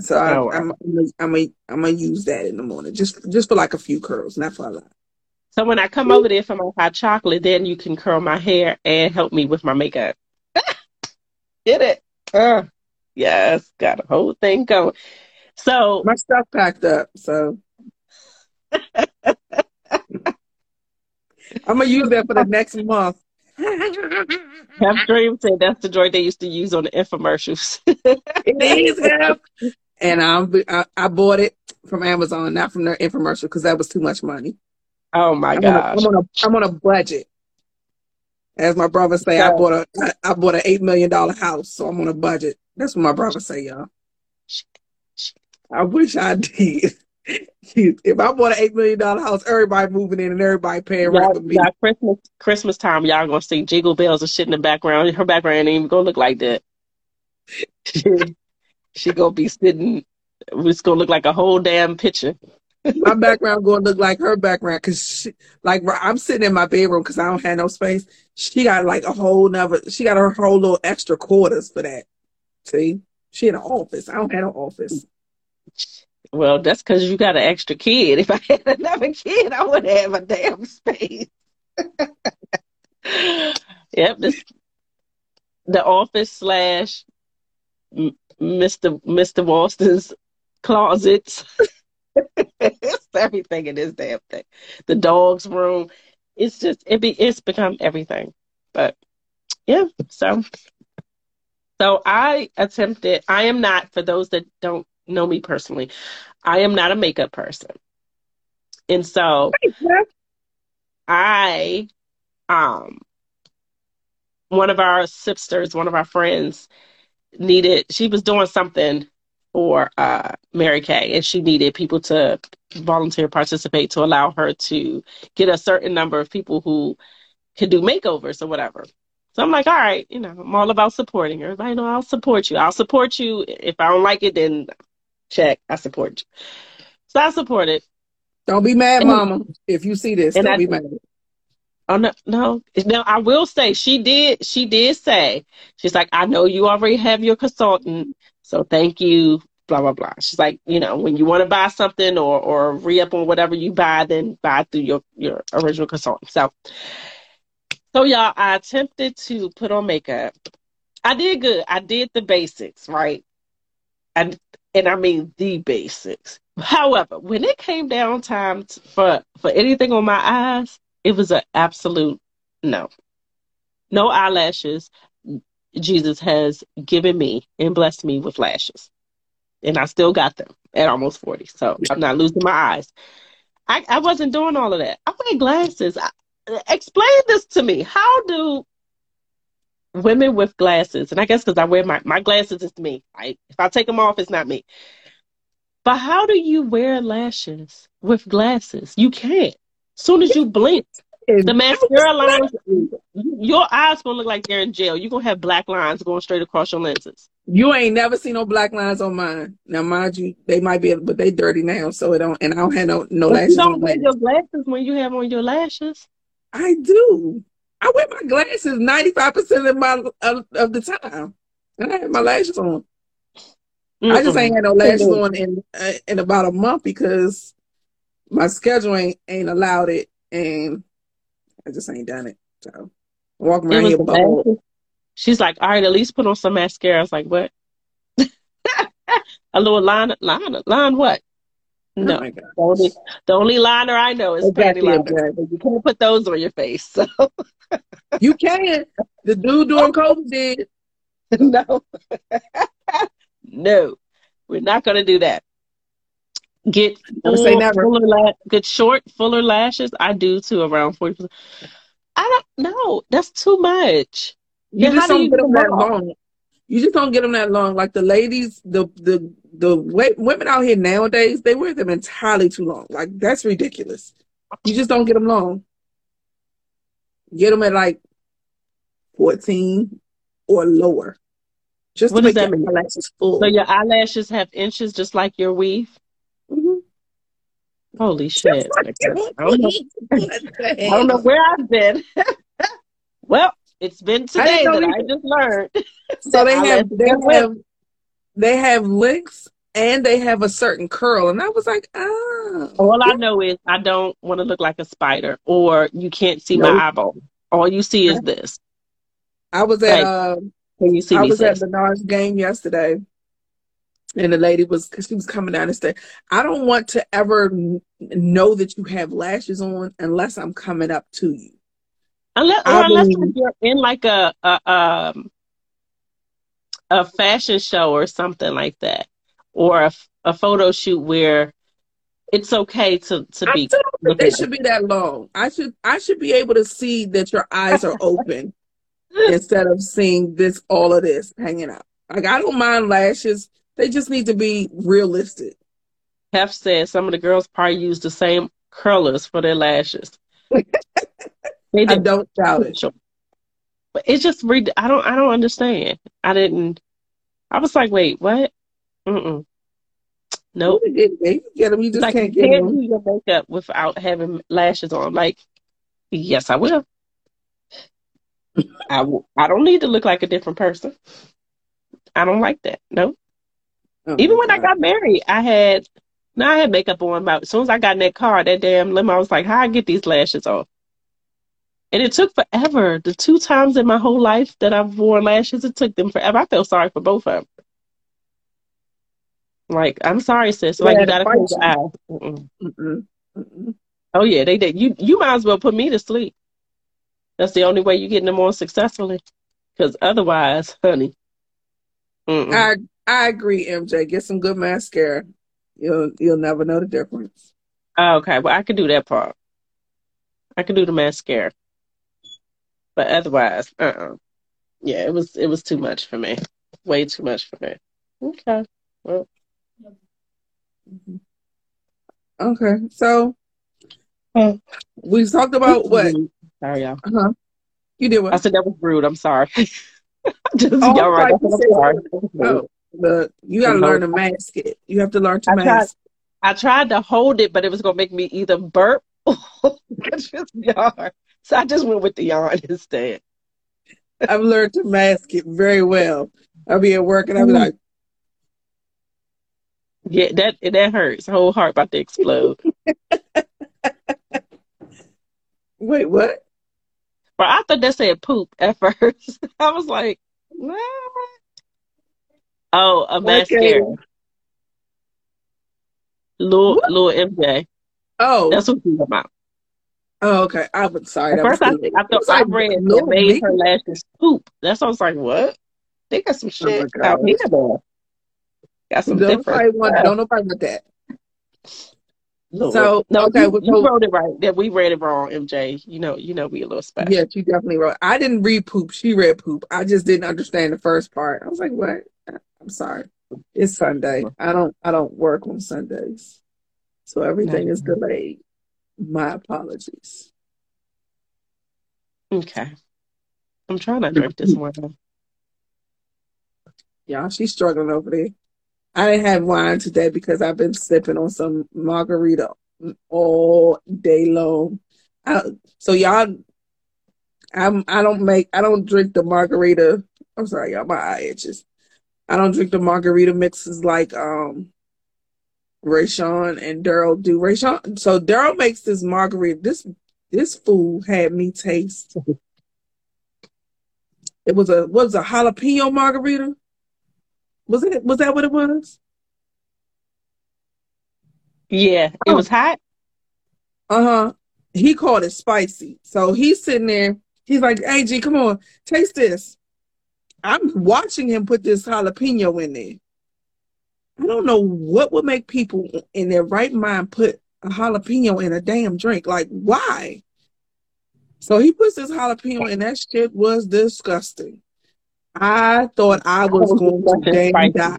So I, Oh, wow. I'm I'm I'm gonna I'm gonna use that in the morning just just for like a few curls, not for a lot. So when I come over there for my hot chocolate, then you can curl my hair and help me with my makeup. Get it? Uh, yes, got a whole thing going. So My stuff packed up, so I'm gonna use that for the next month. Have Dream said that's the joint they used to use on the infomercials. It is. And I'm, I, I bought it from Amazon, not from their infomercial, because that was too much money. oh my I'm on, a, gosh. I'm on a I'm on a budget. As my brother say, I bought a I, I bought an eight million dollar house, so I'm on a budget. That's what my brother say, y'all. I wish I did. if I bought an eight million dollar house, everybody moving in and everybody paying rent with me. y'all Christmas Christmas time, y'all gonna see jingle bells and shit in the background. Her background ain't even gonna look like that. she gonna be sitting. It's gonna look like a whole damn picture. my background going to look like her background because like I'm sitting in my bedroom because I don't have no space. She got like a whole nother. She got her whole little extra quarters for that. See, she in an office. I don't have no office. Well, that's because you got an extra kid. If I had another kid, I wouldn't have a damn space. yep, this the office slash Mr. Mr. Boston's closets. it's everything in this damn thing. The dog's room. It's just it be it's become everything. But yeah, so so I attempted I am not for those that don't know me personally, I am not a makeup person. And so I um one of our sisters, one of our friends needed she was doing something for uh, Mary Kay, and she needed people to volunteer participate to allow her to get a certain number of people who could do makeovers or whatever. So I'm like, all right, you know, I'm all about supporting her. I know I'll support you. I'll support you. If I don't like it, then check. I support you. So I support it. Don't be mad, Mama. If you see this, don't I, be mad. Oh no, no. Now I will say she did. She did say she's like, I know you already have your consultant, so thank you. Blah blah blah. She's like, you know, when you want to buy something or or re up on whatever you buy, then buy through your your original consultant. So, so y'all, I attempted to put on makeup. I did good. I did the basics right, and and I mean the basics. However, when it came down time to, for for anything on my eyes, it was an absolute no. No eyelashes. Jesus has given me and blessed me with lashes. And I still got them at almost 40. So I'm not losing my eyes. I, I wasn't doing all of that. I wear glasses. I, explain this to me. How do women with glasses, and I guess because I wear my, my glasses is me. Right? If I take them off, it's not me. But how do you wear lashes with glasses? You can't soon as you blink, the mascara lines, your eyes gonna look like they're in jail. You're gonna have black lines going straight across your lenses. You ain't never seen no black lines on mine. Now, mind you, they might be, but they dirty now, so it don't. And I don't have no no lashes. You don't wear your glasses when you have on your lashes. I do. I wear my glasses ninety five percent of my of, of, the time, and I have my lashes on. Mm-hmm. I just ain't had no lashes on in uh, in about a month because my schedule ain't, ain't allowed it, and I just ain't done it. So walking around here She's like, all right, at least put on some mascara. I was like, what? a little line, line, line, what? Oh no, oh the, only, the only liner I know is exactly panty liner. You can't put those on your face. So you can. The dude doing COVID did. no, no, we're not going to do that. Get full, say never. Fuller la- get short, fuller lashes. I do too, around forty percent. I don't know. That's too much. You yeah, just don't do get them that long. You just don't get them that long. Like the ladies, the the the way, women out here nowadays, they wear them entirely too long. Like that's ridiculous. You just don't get them long. Get them at like fourteen or lower. Just what to make that your eyelashes full. So your eyelashes have inches, just like your weave. Mm-hmm. Holy shit. I don't, know, I don't know where I've been. well, it's been today I that I just learned. So they have they have they have links and they have a certain curl. And I was like, oh. All I know is I don't want to look like a spider or you can't see nope. my eyeball. All you see is this. I was at like, uh, when you see I was at the Nars game yesterday and the lady was because she was coming down and said, "I don't want to ever know that you have lashes on unless I'm coming up to you." Unless, or unless you're in like a a, um, a fashion show or something like that, or a, a photo shoot where it's okay to to be. they should be that long. I should I should be able to see that your eyes are open instead of seeing this all of this hanging out. Like I don't mind lashes they just need to be realistic. Hef said some of the girls probably use the same curlers for their lashes. they I don't doubt it. But it's just read. I don't. I don't understand. I didn't. I was like, wait, what? Mm-mm. Nope. You get, get them. You just like, can't get them. do your makeup without having lashes on. Like, yes, I will. I I don't need to look like a different person. I don't like that. No. Oh Even when God. I got married, I had Now I had makeup on, but as soon as I got in that car, that damn limo, I was like, how I get these lashes off? And it took forever. The two times in my whole life that I've worn lashes, it took them forever. I felt sorry for both of them. Like, I'm sorry, sis. Like, you gotta close your eyes. Mm-mm. Mm-mm. Mm-mm. Oh yeah, they did. You you might as well put me to sleep. That's the only way you're getting them on successfully. Because otherwise, honey. I I agree, MJ. Get some good mascara. You'll you'll never know the difference. Oh, okay, well I could do that part. I could do the mascara. But otherwise, uh uh-uh. Yeah, it was it was too much for me. Way too much for me. Okay. Well. Mm-hmm. Okay. So we talked about what? Sorry, y'all. Uh-huh. You did what? I said that was rude. I'm sorry. Just, oh, y'all right. I'm sorry. Oh, the, you got to learn to mask it. You have to learn to I mask. Tried, I tried to hold it, but it was going to make me either burp or just yawn. So I just went with the yawn instead. I've learned to mask it very well. I'll be at work and I'll be like, yeah, that that hurts. Whole heart about to explode. Wait, what? But I thought that said poop at first. I was like, what? Oh, a mascara. Okay. Lil, Lil MJ. Oh. That's what she's about. Oh, okay. I'm sorry. At first, I, think, I thought I read that made her lashes poop. That's what I was like, what? They got some oh shit oh out here, though. Got some don't different. Nobody want, don't nobody want that. Lord. So no, okay, you, you wrote it right. That we read it wrong, MJ. You know, you know, we a little special. Yeah, she definitely wrote. I didn't read poop. She read poop. I just didn't understand the first part. I was like, what? I'm sorry. It's Sunday. I don't. I don't work on Sundays, so everything is delayed. My apologies. Okay, I'm trying to drink this more. Yeah, she's struggling over there. I didn't have wine today because I've been sipping on some margarita all day long. I, so y'all, I'm I don't make I don't drink the margarita. I'm sorry, y'all, my eye itches. I don't drink the margarita mixes like um Rayshawn and Daryl do. Rayshawn, so Daryl makes this margarita. This this fool had me taste. It was a what was a jalapeno margarita. Was it? Was that what it was? Yeah, it oh. was hot. Uh huh. He called it spicy. So he's sitting there. He's like, "Hey, G, come on, taste this." I'm watching him put this jalapeno in there. I don't know what would make people in their right mind put a jalapeno in a damn drink. Like, why? So he puts this jalapeno, and that shit was disgusting. I thought I was going to dang die.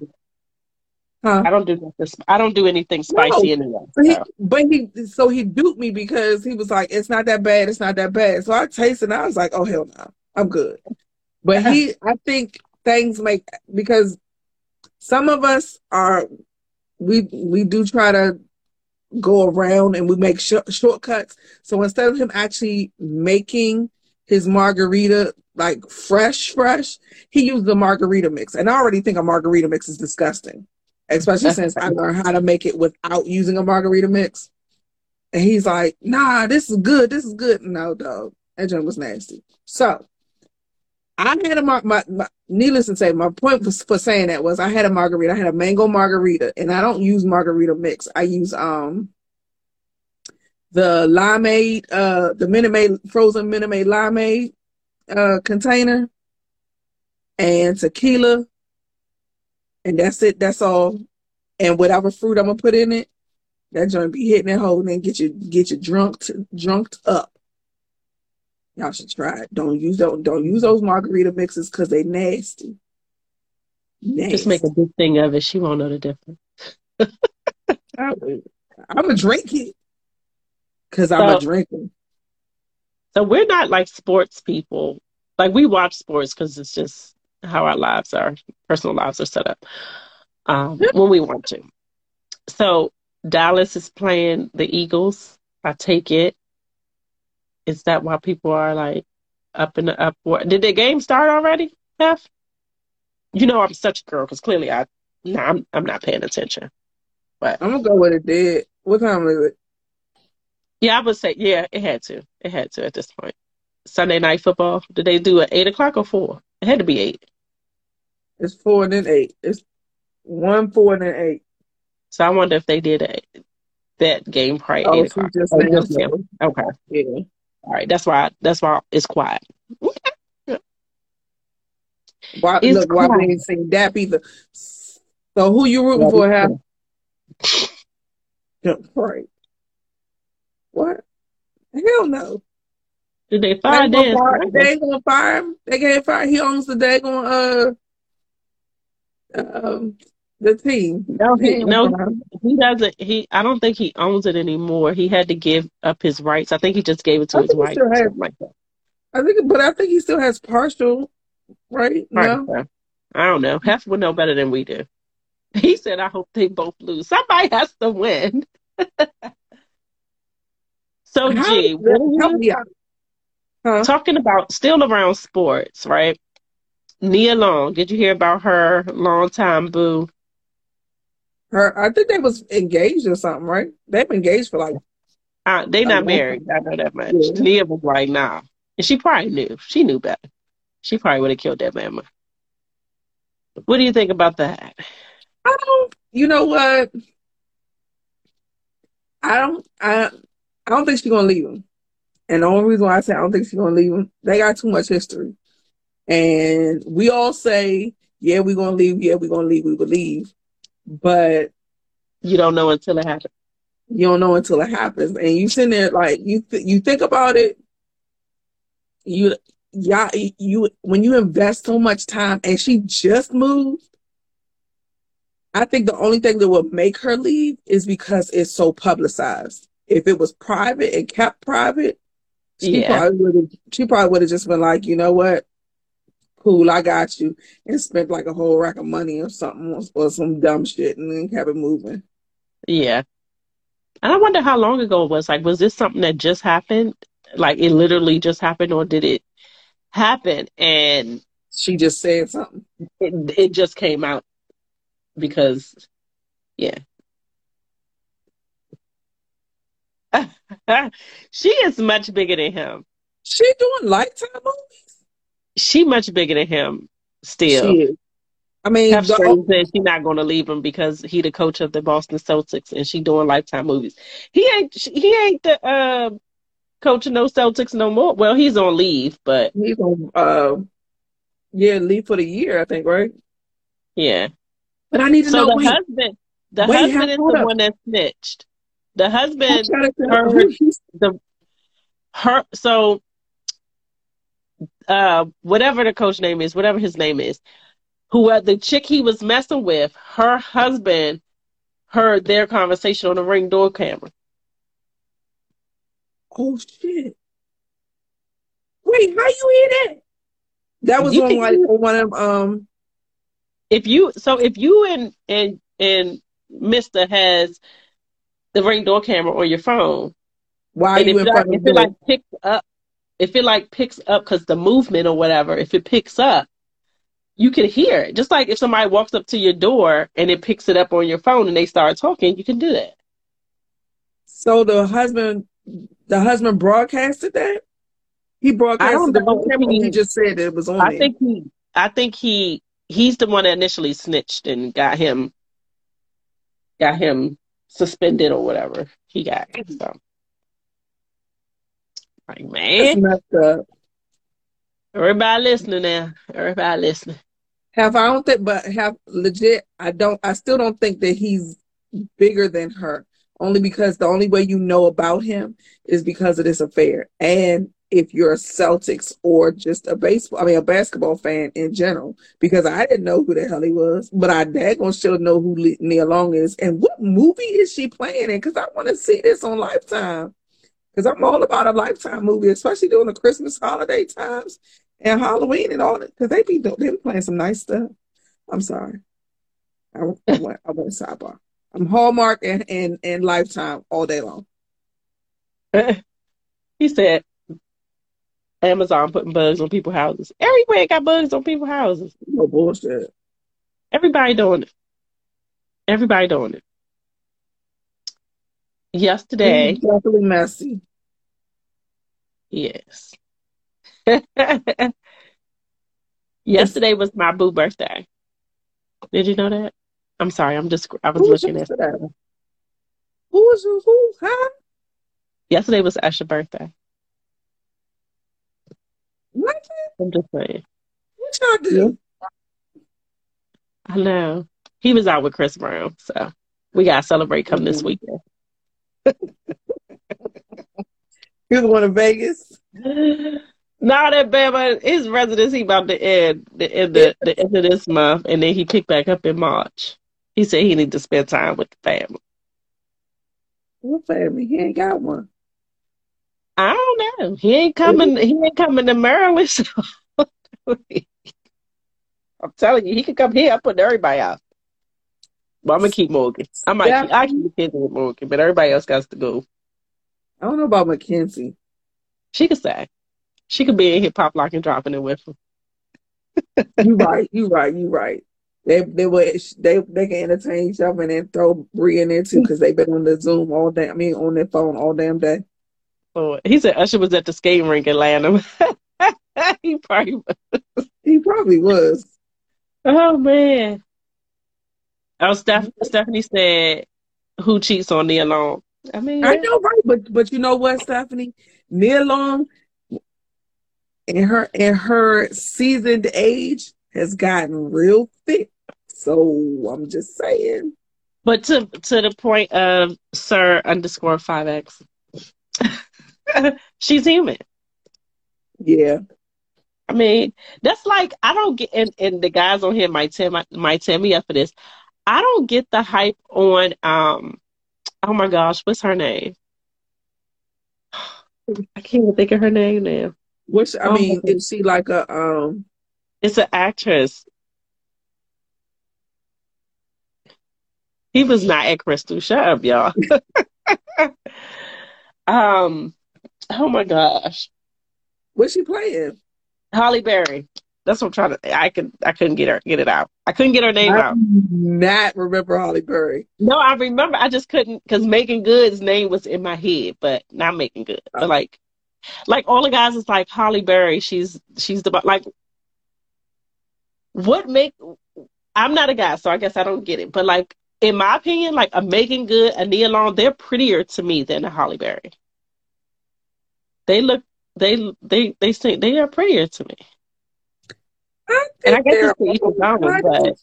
Huh? I don't do. I don't do anything spicy no, anyway. So. He, but he, so he duped me because he was like, "It's not that bad. It's not that bad." So I tasted, and I was like, "Oh hell no, I'm good." But he, I think things make because some of us are, we we do try to go around and we make sh- shortcuts. So instead of him actually making his margarita like fresh, fresh, he used the margarita mix. And I already think a margarita mix is disgusting, especially since I learned how to make it without using a margarita mix. And he's like, nah, this is good. This is good. No, dog. That joint was nasty. So I had a mar- my, my needless to say, my point was for saying that was I had a margarita. I had a mango margarita, and I don't use margarita mix. I use um the limeade, uh, the Minute Maid frozen Minute Maid limeade uh, container and tequila, and that's it. That's all. And whatever fruit I'm gonna put in it, that joint be hitting that hole and get you get you drunk to, drunked up. Y'all should try it. Don't use don't don't use those margarita mixes because they nasty. nasty. Just make a big thing of it. She won't know the difference. I'm gonna drink it because I'm a drinker. So we're not like sports people. Like we watch sports because it's just how our lives are, personal lives are set up um, when we want to. So Dallas is playing the Eagles. I take it. Is that why people are like up in the up? Did the game start already, Beth? You know I'm such a girl because clearly I, no, I'm I'm not paying attention. But I'm gonna go with it did. What time is it? Yeah, I would say yeah, it had to. It had to at this point. Sunday night football. Did they do it eight o'clock or four? It had to be eight. It's four and then eight. It's one, four, and then eight. So I wonder if they did a, that game probably Oh, eight o'clock. just Oh, just said- Okay. Yeah. All right. That's why. That's why it's quiet. Why It's look? Why we quiet. ain't seen that either? So who you rooting for? Have right? What? Hell no. Did they They fire gonna Dan? fire, they ain't gonna fire him. They can't fire. He owns the daggone uh um the team. No, he, no, gonna fire him. he doesn't. He, I don't think he owns it anymore. He had to give up his rights. I think he just gave it to I his wife has- like. I think, but I think he still has partial. Right? No. I don't know. Hef would know better than we do. He said, "I hope they both lose. Somebody has to win." so, How G, does what that are help you? Huh? talking about? Still around sports, right? Nia Long. Did you hear about her longtime boo? Her, I think they was engaged or something, right? They've been engaged for like Uh, they not long married. I know that much. Yeah. Nia was like, "Nah," and she probably knew. She knew better. She probably would have killed that mama. What do you think about that? I don't. You know what? I don't. I. I don't think she's gonna leave him. And the only reason why I say I don't think she's gonna leave him, they got too much history. And we all say, yeah, we're gonna leave. Yeah, we're gonna leave. We will leave. But You don't know until it happens. you don't know until it happens. And you sitting there like you. Th- you think about it. You. Yeah, you when you invest so much time and she just moved, I think the only thing that will make her leave is because it's so publicized. If it was private and kept private, she Yeah. probably would have she probably would have just been like, you know what? Cool, I got you, and spent like a whole rack of money or something or, or some dumb shit and then kept it moving. Yeah. And I wonder how long ago it was. Like, was this something that just happened? Like, it literally just happened, or did it happen and She just said something. it, it just came out? Because, yeah. she is much bigger than him. She doing lifetime movies. She much bigger than him still. She is. I mean, the- said she's not going to leave him because he the coach of the Boston Celtics and she doing lifetime movies. He ain't he ain't the uh, coach of no Celtics no more. Well, he's on leave, but he's on uh yeah, leave for the year, I think, right? yeah. But I need to So know the wait, husband, the wait, husband is the up. one that snitched. The husband, to her- so uh, whatever the coach name is, whatever his name is, who uh, the chick he was messing with, her husband heard their conversation on the ring door camera. Oh shit. Wait, how you hear that? That was You on like on one of um if you so if you and and and Mister has the ring door camera on your phone, why and you if, in it, front of if it like picks up, if it like picks up because the movement or whatever, if it picks up, you can hear it. Just like if somebody walks up to your door and it picks it up on your phone and they start talking, you can do that. So the husband the husband broadcasted that? He broadcasted the if camera he- he just said it was on I there? think he, I think he, he's the one that initially snitched and got him, got him suspended or whatever he got. So, like man, messed up. everybody listening now, everybody listening. Have I don't think but have legit I don't I still don't think that he's bigger than her. Only because the only way you know about him is because of this affair. And if you're a Celtics or just a baseball I mean a basketball fan in general. Because I didn't know who the hell he was. But I daggone sure know who Nia Long is. And what movie is she playing in? Because I want to see this on Lifetime. Because I'm all about a Lifetime movie, especially during the Christmas holiday times and Halloween and all that. Because they be they be playing some nice stuff. I'm sorry. I, I went I went sidebar. I'm Hallmark and, and, and Lifetime all day long. he said, Amazon putting bugs on people's houses. Everywhere got bugs on people's houses. No bullshit. Everybody doing it. Everybody doing it. yesterday. Definitely messy. Yes. yesterday was my boo birthday. Did you know that? I'm sorry. I'm just. I was looking at that. Who was who? Huh? Yesterday was Usher's birthday. What? I'm just saying. What y'all do? I know. He was out with Chris Brown, so we gotta celebrate come this weekend. he was going to Vegas. Not that bad, but his residency about to end the end of, the end of this month, and then he picked back up in March. He said he need to spend time with the family. What family? He ain't got one. I don't know. He ain't coming. He ain't coming to Maryland. So I'm telling you, he could come here. I put everybody out. But I'm gonna keep Morgan. I might. Yeah. Keep, I keep Mackenzie with Morgan, but everybody else got to go. I don't know about Mackenzie. She could say. She could be in hip hop locking, dropping it with him. you right. You right. You right. They they would they they can entertain each other and then throw Bree in there too because they've been on the Zoom all day. I mean, on their phone all damn day. Oh, he said Usher was at the skating rink in Atlanta. he probably was. He probably was. Oh man. Oh, Steph- Stephanie said, "Who cheats on Nia Long?" I mean, I know, right? But but you know what, Stephanie? Nia Long, in her in her seasoned age, has gotten real thick. So I'm just saying. But to to the point of Sir underscore five X, she's human. Yeah. I mean, that's like I don't get, and, and the guys on here might tell might, might tell me up for this. I don't get the hype on. Um, oh my gosh, what's her name? I can't even think of her name now. Which I oh mean, is she like a um? It's an actress. He was not at Crystal. Shut up, y'all. um, oh my gosh, what's she playing? Halle Berry. That's what I'm trying to. I could. I couldn't get her. Get it out. I couldn't get her name I out. Not remember Halle Berry. No, I remember. I just couldn't because Meagan Good's name was in my head, but not Meagan Good. But oh. like, like all the guys is like Halle Berry. She's she's the like. What make? I'm not a guy, so I guess I don't get it. But like, in my opinion, like a Meagan Good, a Nia Long, they're prettier to me than a Holly Berry. They look they they they say they are prettier to me. I and I guess it's to each his own, but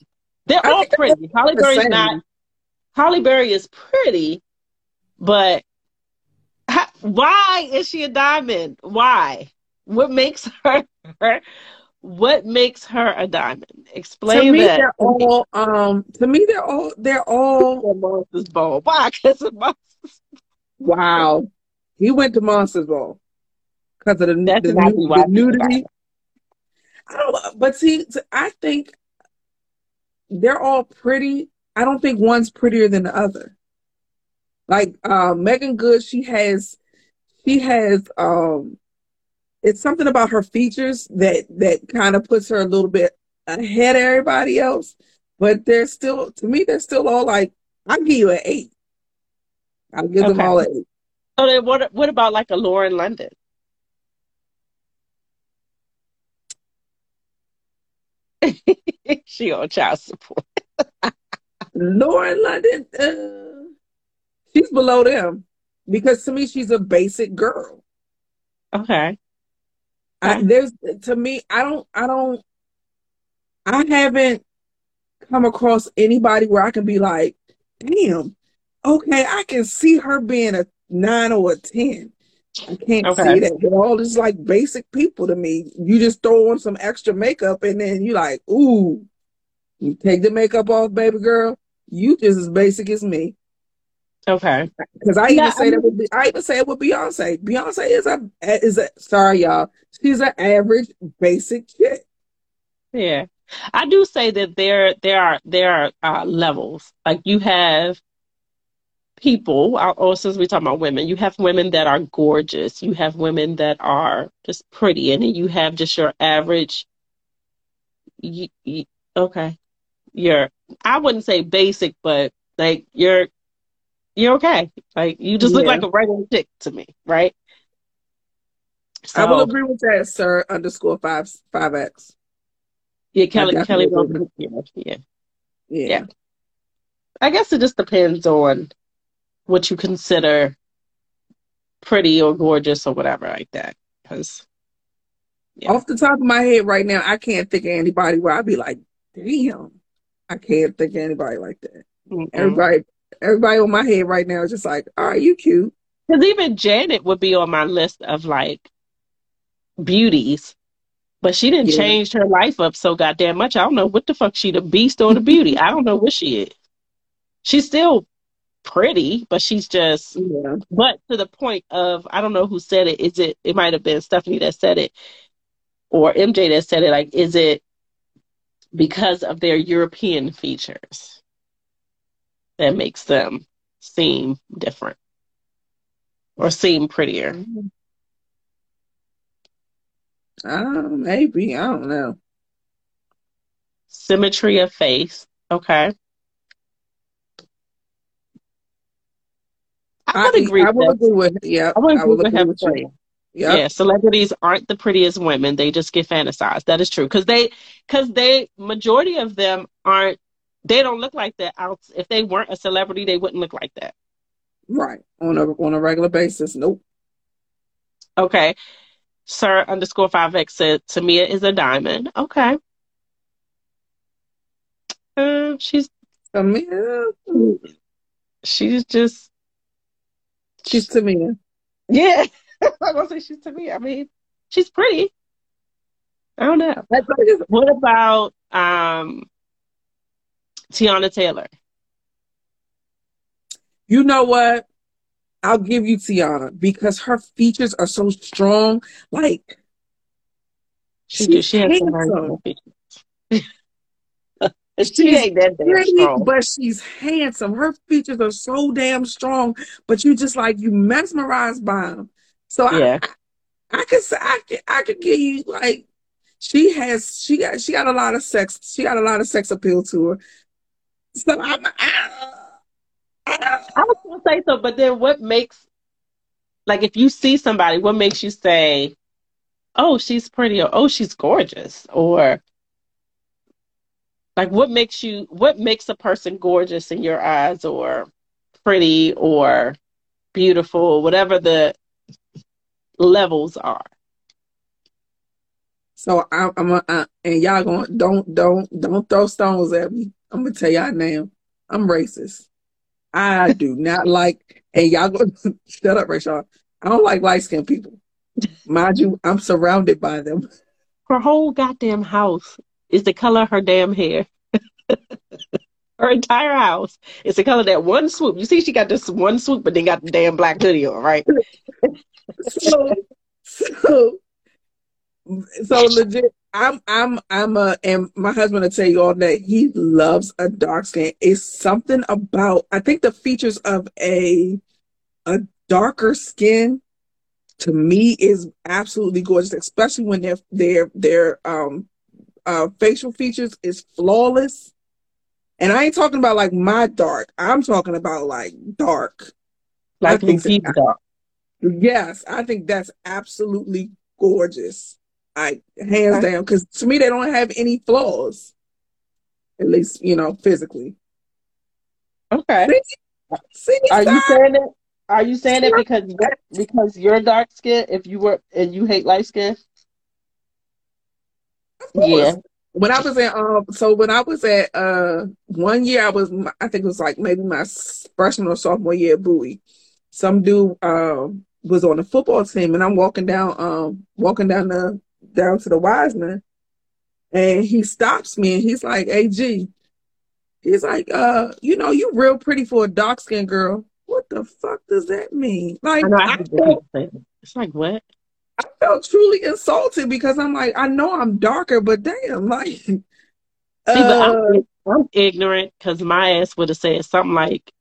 they're all pretty. Halle Berry's not. Halle Berry is pretty, but how, why is she a diamond? Why? What makes her? what makes her a diamond? Explain to me, that. They're all, um, to me, they're all they're all Monsters Ball. Why? Because Monsters. Wow, he went to Monsters Ball because of the, That's the, the nudity. I don't, but see, I think they're all pretty. I don't think one's prettier than the other. Like uh, Meagan Good, she has, she has, um, it's something about her features that that kind of puts her a little bit ahead of everybody else. But they're still, to me, they're still all like, I'll give you an eight. I'll give okay. them all an eight. So then, what what about like a Lauren London? she on child support. Lauren London, uh, she's below them because to me she's a basic girl. Okay. I, there's to me, I don't, I don't, I haven't come across anybody where I can be like, damn, okay, I can see her being a nine or a ten. I can't okay. see that. They're all just like basic people to me. You just throw on some extra makeup and then you like, ooh, you take the makeup off, baby girl. You just as basic as me. Okay. Because I even say I mean, that with I even say it with Beyonce. Beyonce is a is a sorry y'all. She's an average basic chick. Yeah. I do say that there there are there are uh, levels. Like you have people, or oh, since we're talking about women, you have women that are gorgeous, you have women that are just pretty, and then you have just your average. You, you, okay, you're I wouldn't say basic, but like you're you're okay. Like you just look like a regular chick to me, right? I will agree with that, sir. Underscore five five X. yeah, Kelly Kelly. Yeah, yeah. Yeah. Yeah. I guess it just depends on what you consider pretty or gorgeous or whatever like that. Because Yeah. Off the top of my head right now, I can't think of anybody where I'd be like, damn. I can't think of anybody like that. Mm-hmm. Everybody everybody on my head right now is just like, all right, you cute. Because even Janet would be on my list of like beauties, but she didn't Yeah. change her life up so goddamn much. I don't know what the fuck she the beast or the beauty. I don't know what she is. She's still pretty, but she's just Yeah. but to the point of I don't know who said it. Is it it might have been Stephanie that said it or MJ that said it, like, is it because of their European features that makes them seem different or seem prettier? Uh, maybe. I don't know. Symmetry of face. Okay. I would agree I with will agree with yeah. I would I agree will with agree him with too. you. Yeah. Yeah, celebrities aren't the prettiest women. They just get fantasized. That is true because they, because they, majority of them aren't. They don't look like that. Out if they weren't a celebrity, they wouldn't look like that. Right. On a on a regular basis. Nope. Okay, sir underscore five X said Tamia is a diamond. Okay, uh, she's I uh, she's just she's to me. yeah. I'm gonna say she's Tamia. I mean, she's pretty. I don't know. What about um Teyana Taylor? You know what? I'll give you Tiana because her features are so strong. Like She she's she has some very handsome. good features. she She's ain't that damn pretty, strong. but she's handsome. Her features are so damn strong, but you just like you mesmerized by them. So Yeah. I, I could say I could I could give you like she has she got she got a lot of sex she got a lot of sex appeal to her. So I'm I, I, I was gonna say so, but then what makes like if you see somebody, what makes you say, "Oh, she's pretty," or "Oh, she's gorgeous," or like what makes you what makes a person gorgeous in your eyes, or pretty, or beautiful, whatever the levels are. so I'm, I'm a, uh, and y'all going don't don't don't throw stones at me. I'm gonna tell y'all now. I'm racist. I do not like and y'all go shut up, Rachel. I don't like light skinned people. Mind you, I'm surrounded by them. Her whole goddamn house is the color of her damn hair. her entire house is the color that one swoop. You see, she got this one swoop, but then got the damn black hoodie on, right? so so so legit i'm i'm i'm a and my husband will tell you all that he loves a dark skin it's something about i think the features of a a darker skin to me is absolutely gorgeous especially when they're they're they're um uh facial features is flawless and i ain't talking about like my dark i'm talking about like dark Like deep dark. Yes, I think that's absolutely gorgeous. I hands Okay. down because to me they don't have any flaws, at least you know physically. Okay. See, Are you saying it? Are you saying it because because you're dark skin? If you were and you hate light skin. Yeah. When I was at um, so when I was at uh one year, I was I think it was like maybe my freshman or sophomore year at Bowie. Some dude um was on the football team, and I'm walking down um walking down the down to the Wiseman, and he stops me and he's like, "Hey G," he's like, "Uh, you know, you real pretty for a dark skinned girl." What the fuck does that mean? Like, I know. I I hate when felt, people say that. It's like what? I felt truly insulted because I'm like, I know I'm darker, but damn, like, See, but uh, I'm, I'm ignorant because my ass would have said something like,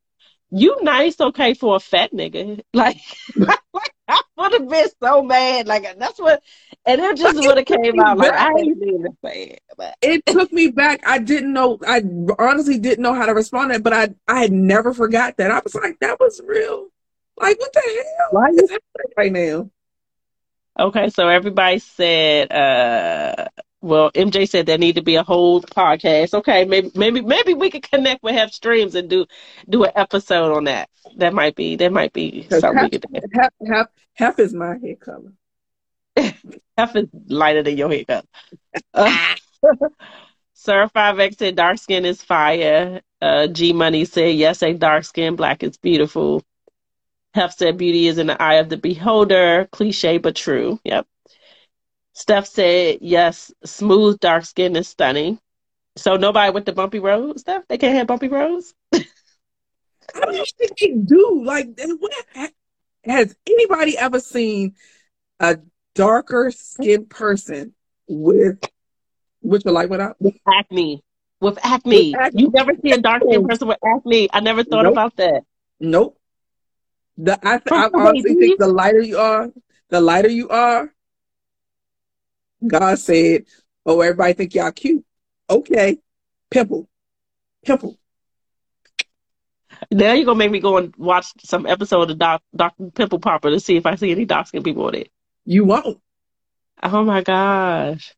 "You nice, okay, for a fat nigga." Like, like I would have been so mad. Like that's what, and it just would have came out like I ain't even say it. It took me back. I didn't know. I honestly didn't know how to respond to it, but I I had never forgot that. I was like, that was real. Like what the hell? Why is happening right now? Okay, so everybody said, uh, well, MJ said there need to be a whole podcast. Okay, maybe maybe maybe we could connect with Half Streams and do do an episode on that. That might be that might be something half, we could do. Half, half, half is my hair color. half is lighter than your hair color. Uh, Sir 5X said dark skin is fire. Uh, G Money said yes, a dark skin, black is beautiful. Hef said beauty is in the eye of the beholder. Cliche but true. Yep. Steph said yes, smooth dark skin is stunning. So nobody with the bumpy roads, Steph? They can't have bumpy roads? I don't think they do. Like, has anybody ever seen a darker skinned person with which are like what with acne? With acne. With acne. You never see a dark skinned oh. person with acne. I never thought nope. about that. Nope. The I, I honestly think the lighter you are, the lighter you are. God said, "Oh, everybody think y'all cute." Okay, pimple, pimple. Now you're gonna make me go and watch some episode of Doc Doctor Pimple Popper to see if I see any dark skin people on it. You won't. Oh my gosh!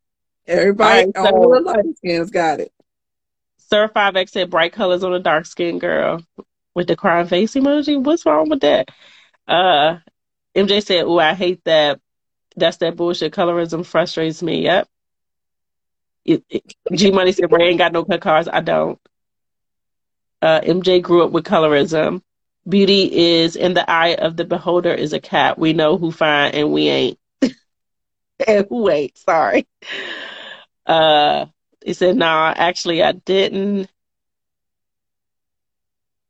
Everybody, right, so, all the light skins got it. Sir Five X said bright colors on a dark skin girl with the crying face emoji. What's wrong with that? Uh, MJ said, "Oh, I hate that. That's that bullshit. Colorism frustrates me." Yep. G Money said, "Ray ain't got no cut cards. I don't." Uh, MJ grew up with colorism. Beauty is in the eye of the beholder is a cat. We know who fine and we ain't. and who ain't, sorry. Uh he said, nah, actually I didn't.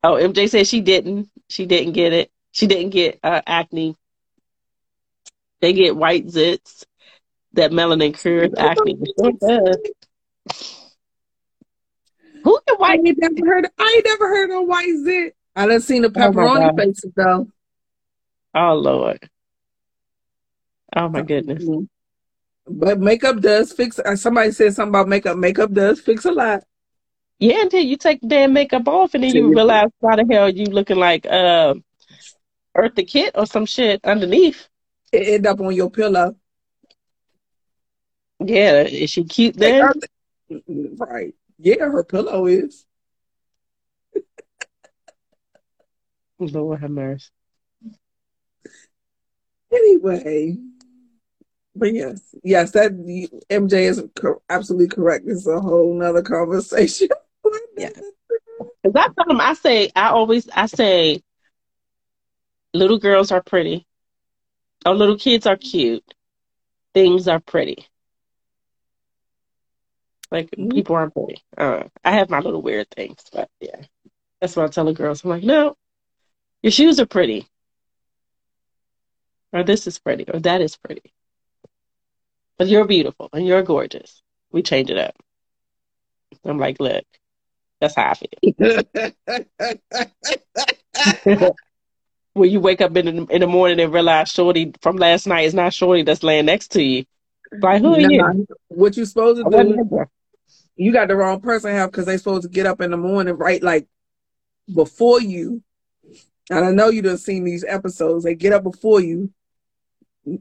Oh, MJ said she didn't. She didn't get it. She didn't get uh, acne. They get white zits. That melanin cures acne. Who can white? I ain't never heard. I ain't never heard of white zit. I done seen the oh pepperoni oh faces though. Oh Lord. Oh my goodness. But makeup does fix. Uh, somebody said something about makeup. Makeup does fix a lot. Yeah, until you take the damn makeup off and then you realize why the hell you looking like uh, Eartha Kitt or some shit underneath. It end up on your pillow. Yeah, is she cute then? Right. Yeah, her pillow is. Lord have mercy. Anyway, but yes, yes, that MJ is absolutely correct. It's a whole nother conversation. yeah, because I tell them, I say, I always, I say, little girls are pretty, or little kids are cute. Things are pretty. Like mm-hmm. people aren't pretty. Uh, I have my little weird things, but yeah, that's what I tell the girls. I'm like, no, your shoes are pretty, or this is pretty, or that is pretty. But you're beautiful and you're gorgeous. We change it up. I'm like, look, that's how I feel. when you wake up in the, in the morning and realize Shorty from last night is not Shorty that's laying next to you. Like, who are you? What you supposed to do? You got the wrong person help because they supposed to get up in the morning, right? Like before you. And I know you done seen these episodes. They get up before you,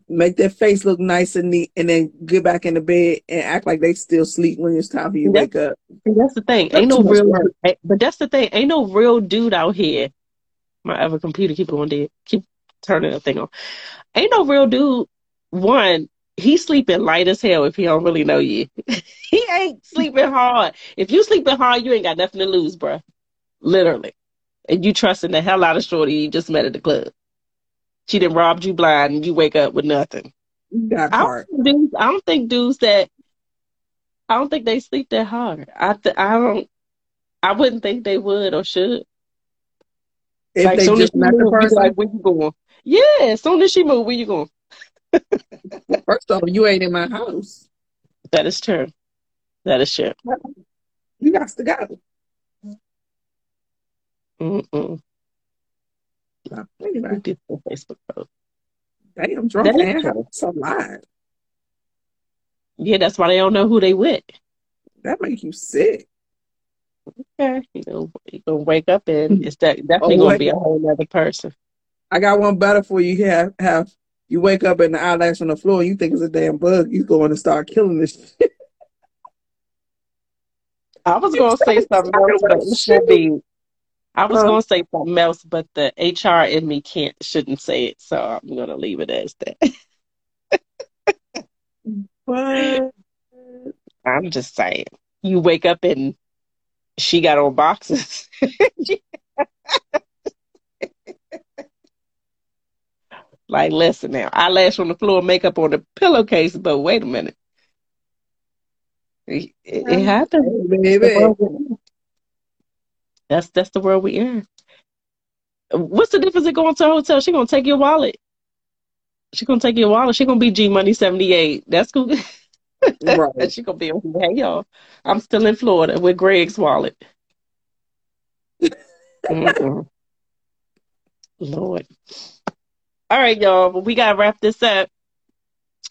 make their face look nice and neat, and then get back in the bed and act like they still sleep when it's time for you to wake up. That's the thing. Ain't no real, eh, but that's the thing. Ain't no real dude out here. My other computer keep going dead. Keep turning the thing on. Ain't no real dude. One, he's sleeping light as hell if he don't really know you. he ain't sleeping hard. If you sleeping hard, you ain't got nothing to lose, bro. Literally. And you trusting the hell out of Shorty you just met at the club she didn't robbed you blind and you wake up with nothing. That part. I don't, dudes, I don't think dudes that I don't think they sleep that hard. I th- I don't I wouldn't think they would or should. If like, they soon just as met move, the person, like, where you going? Yeah, as soon as she move, where you going? First off, you ain't in my house. That is true. That is true. You got to go. Mm-mm. Anyway. Did Facebook post. Damn, drunk that and that's a lot. Yeah, that's why they don't know who they with. That make you sick. Okay, you know, you gonna wake up and hmm. it's that definitely oh, gonna be a whole other person. I got one better for you. You have have you wake up and the eyelash on the floor and you think it's a damn bug. You going to start killing this shit. I was gonna say something else, but it should be. I was gonna say something else, but the HR in me can't shouldn't say it, so I'm gonna leave it as that. I'm just saying. You wake up and she got on boxes. like, listen now, eyelash on the floor, makeup on the pillowcase, but wait a minute. It, it, it happens. Baby. That's that's the world we in. What's the difference in going to a hotel? She gonna take your wallet. She gonna take your wallet. She gonna be G Money seventy eight. That's cool. Right. she gonna be hey y'all. I'm still in Florida with Greg's wallet. Lord. All right, y'all. Well, we gotta wrap this up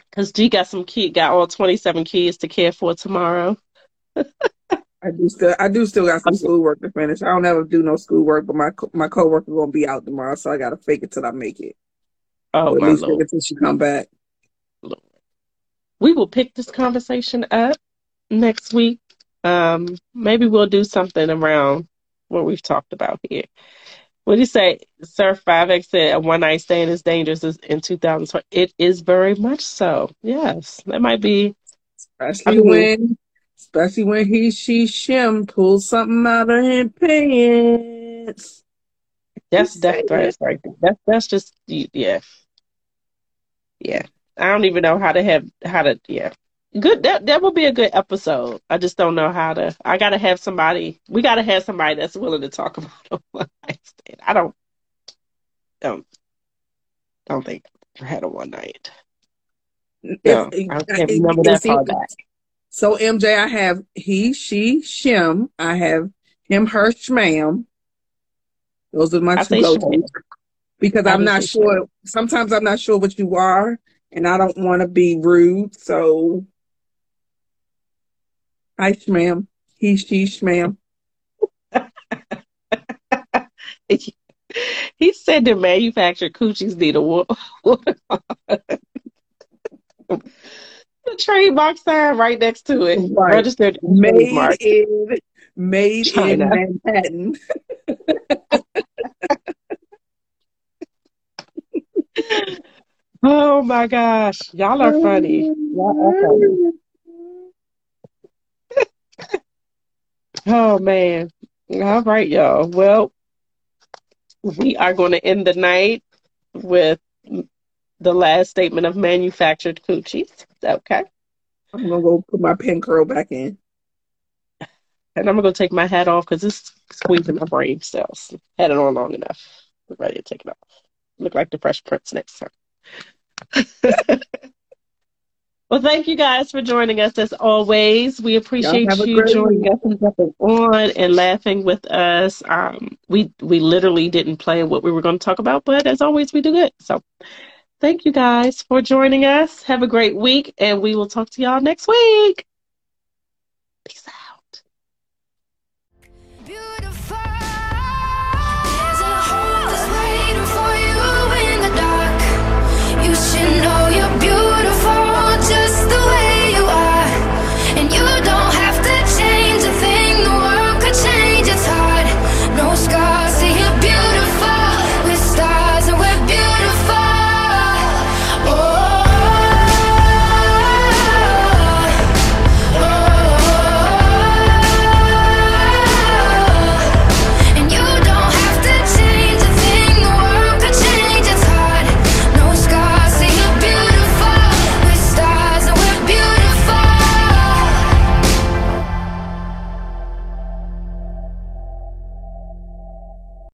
because G got some kid got all twenty seven kids to care for tomorrow. I do still I do still got some schoolwork to finish. I don't ever do no schoolwork, but my my coworker gonna be out tomorrow, so I gotta fake it till I make it. Oh, at least fake it till she come back. Lord. We will pick this conversation up next week. Um, maybe we'll do something around what we've talked about here. What do you say, Sir 5X said a one night stand is dangerous in 2020? It is very much so. Yes, that might be. Especially I mean, when Especially when he, she, shim pulls something out of his pants. That's death threats right there. That's that's just yeah, yeah. I don't even know how to have how to yeah. Good. That that will be a good episode. I just don't know how to. I gotta have somebody. We gotta have somebody that's willing to talk about a one night stand. I don't don't don't think I had a one night. No, I can't remember that far back. So MJ, I have he, she, shim. I have him, her, shmam. Those are my I two go Because I I'm not sure. Shim. Sometimes I'm not sure what you are, and I don't want to be rude. So, hi, shmam. He, she, shmam. he said the manufactured coochies need a water the trademark sign right next to it. Right. Registered made trademark. in made China. in Manhattan. oh my gosh. Y'all are funny. Y'all are funny. oh man. All right, y'all. Well, we are going to end the night with the last statement of manufactured coochies. Okay. I'm gonna go put my pin curl back in. And I'm gonna go take my hat off because it's squeezing my brain cells. Had it on long enough. I'm ready to take it off. Look like the Fresh Prince next time. well, thank you guys for joining us as always. We appreciate you joining week. us and jumping on and laughing with us. Um, we we literally didn't plan what we were going to talk about, but as always, we do good. So Thank you guys for joining us. Have a great week, and we will talk to y'all next week. Peace out. you should know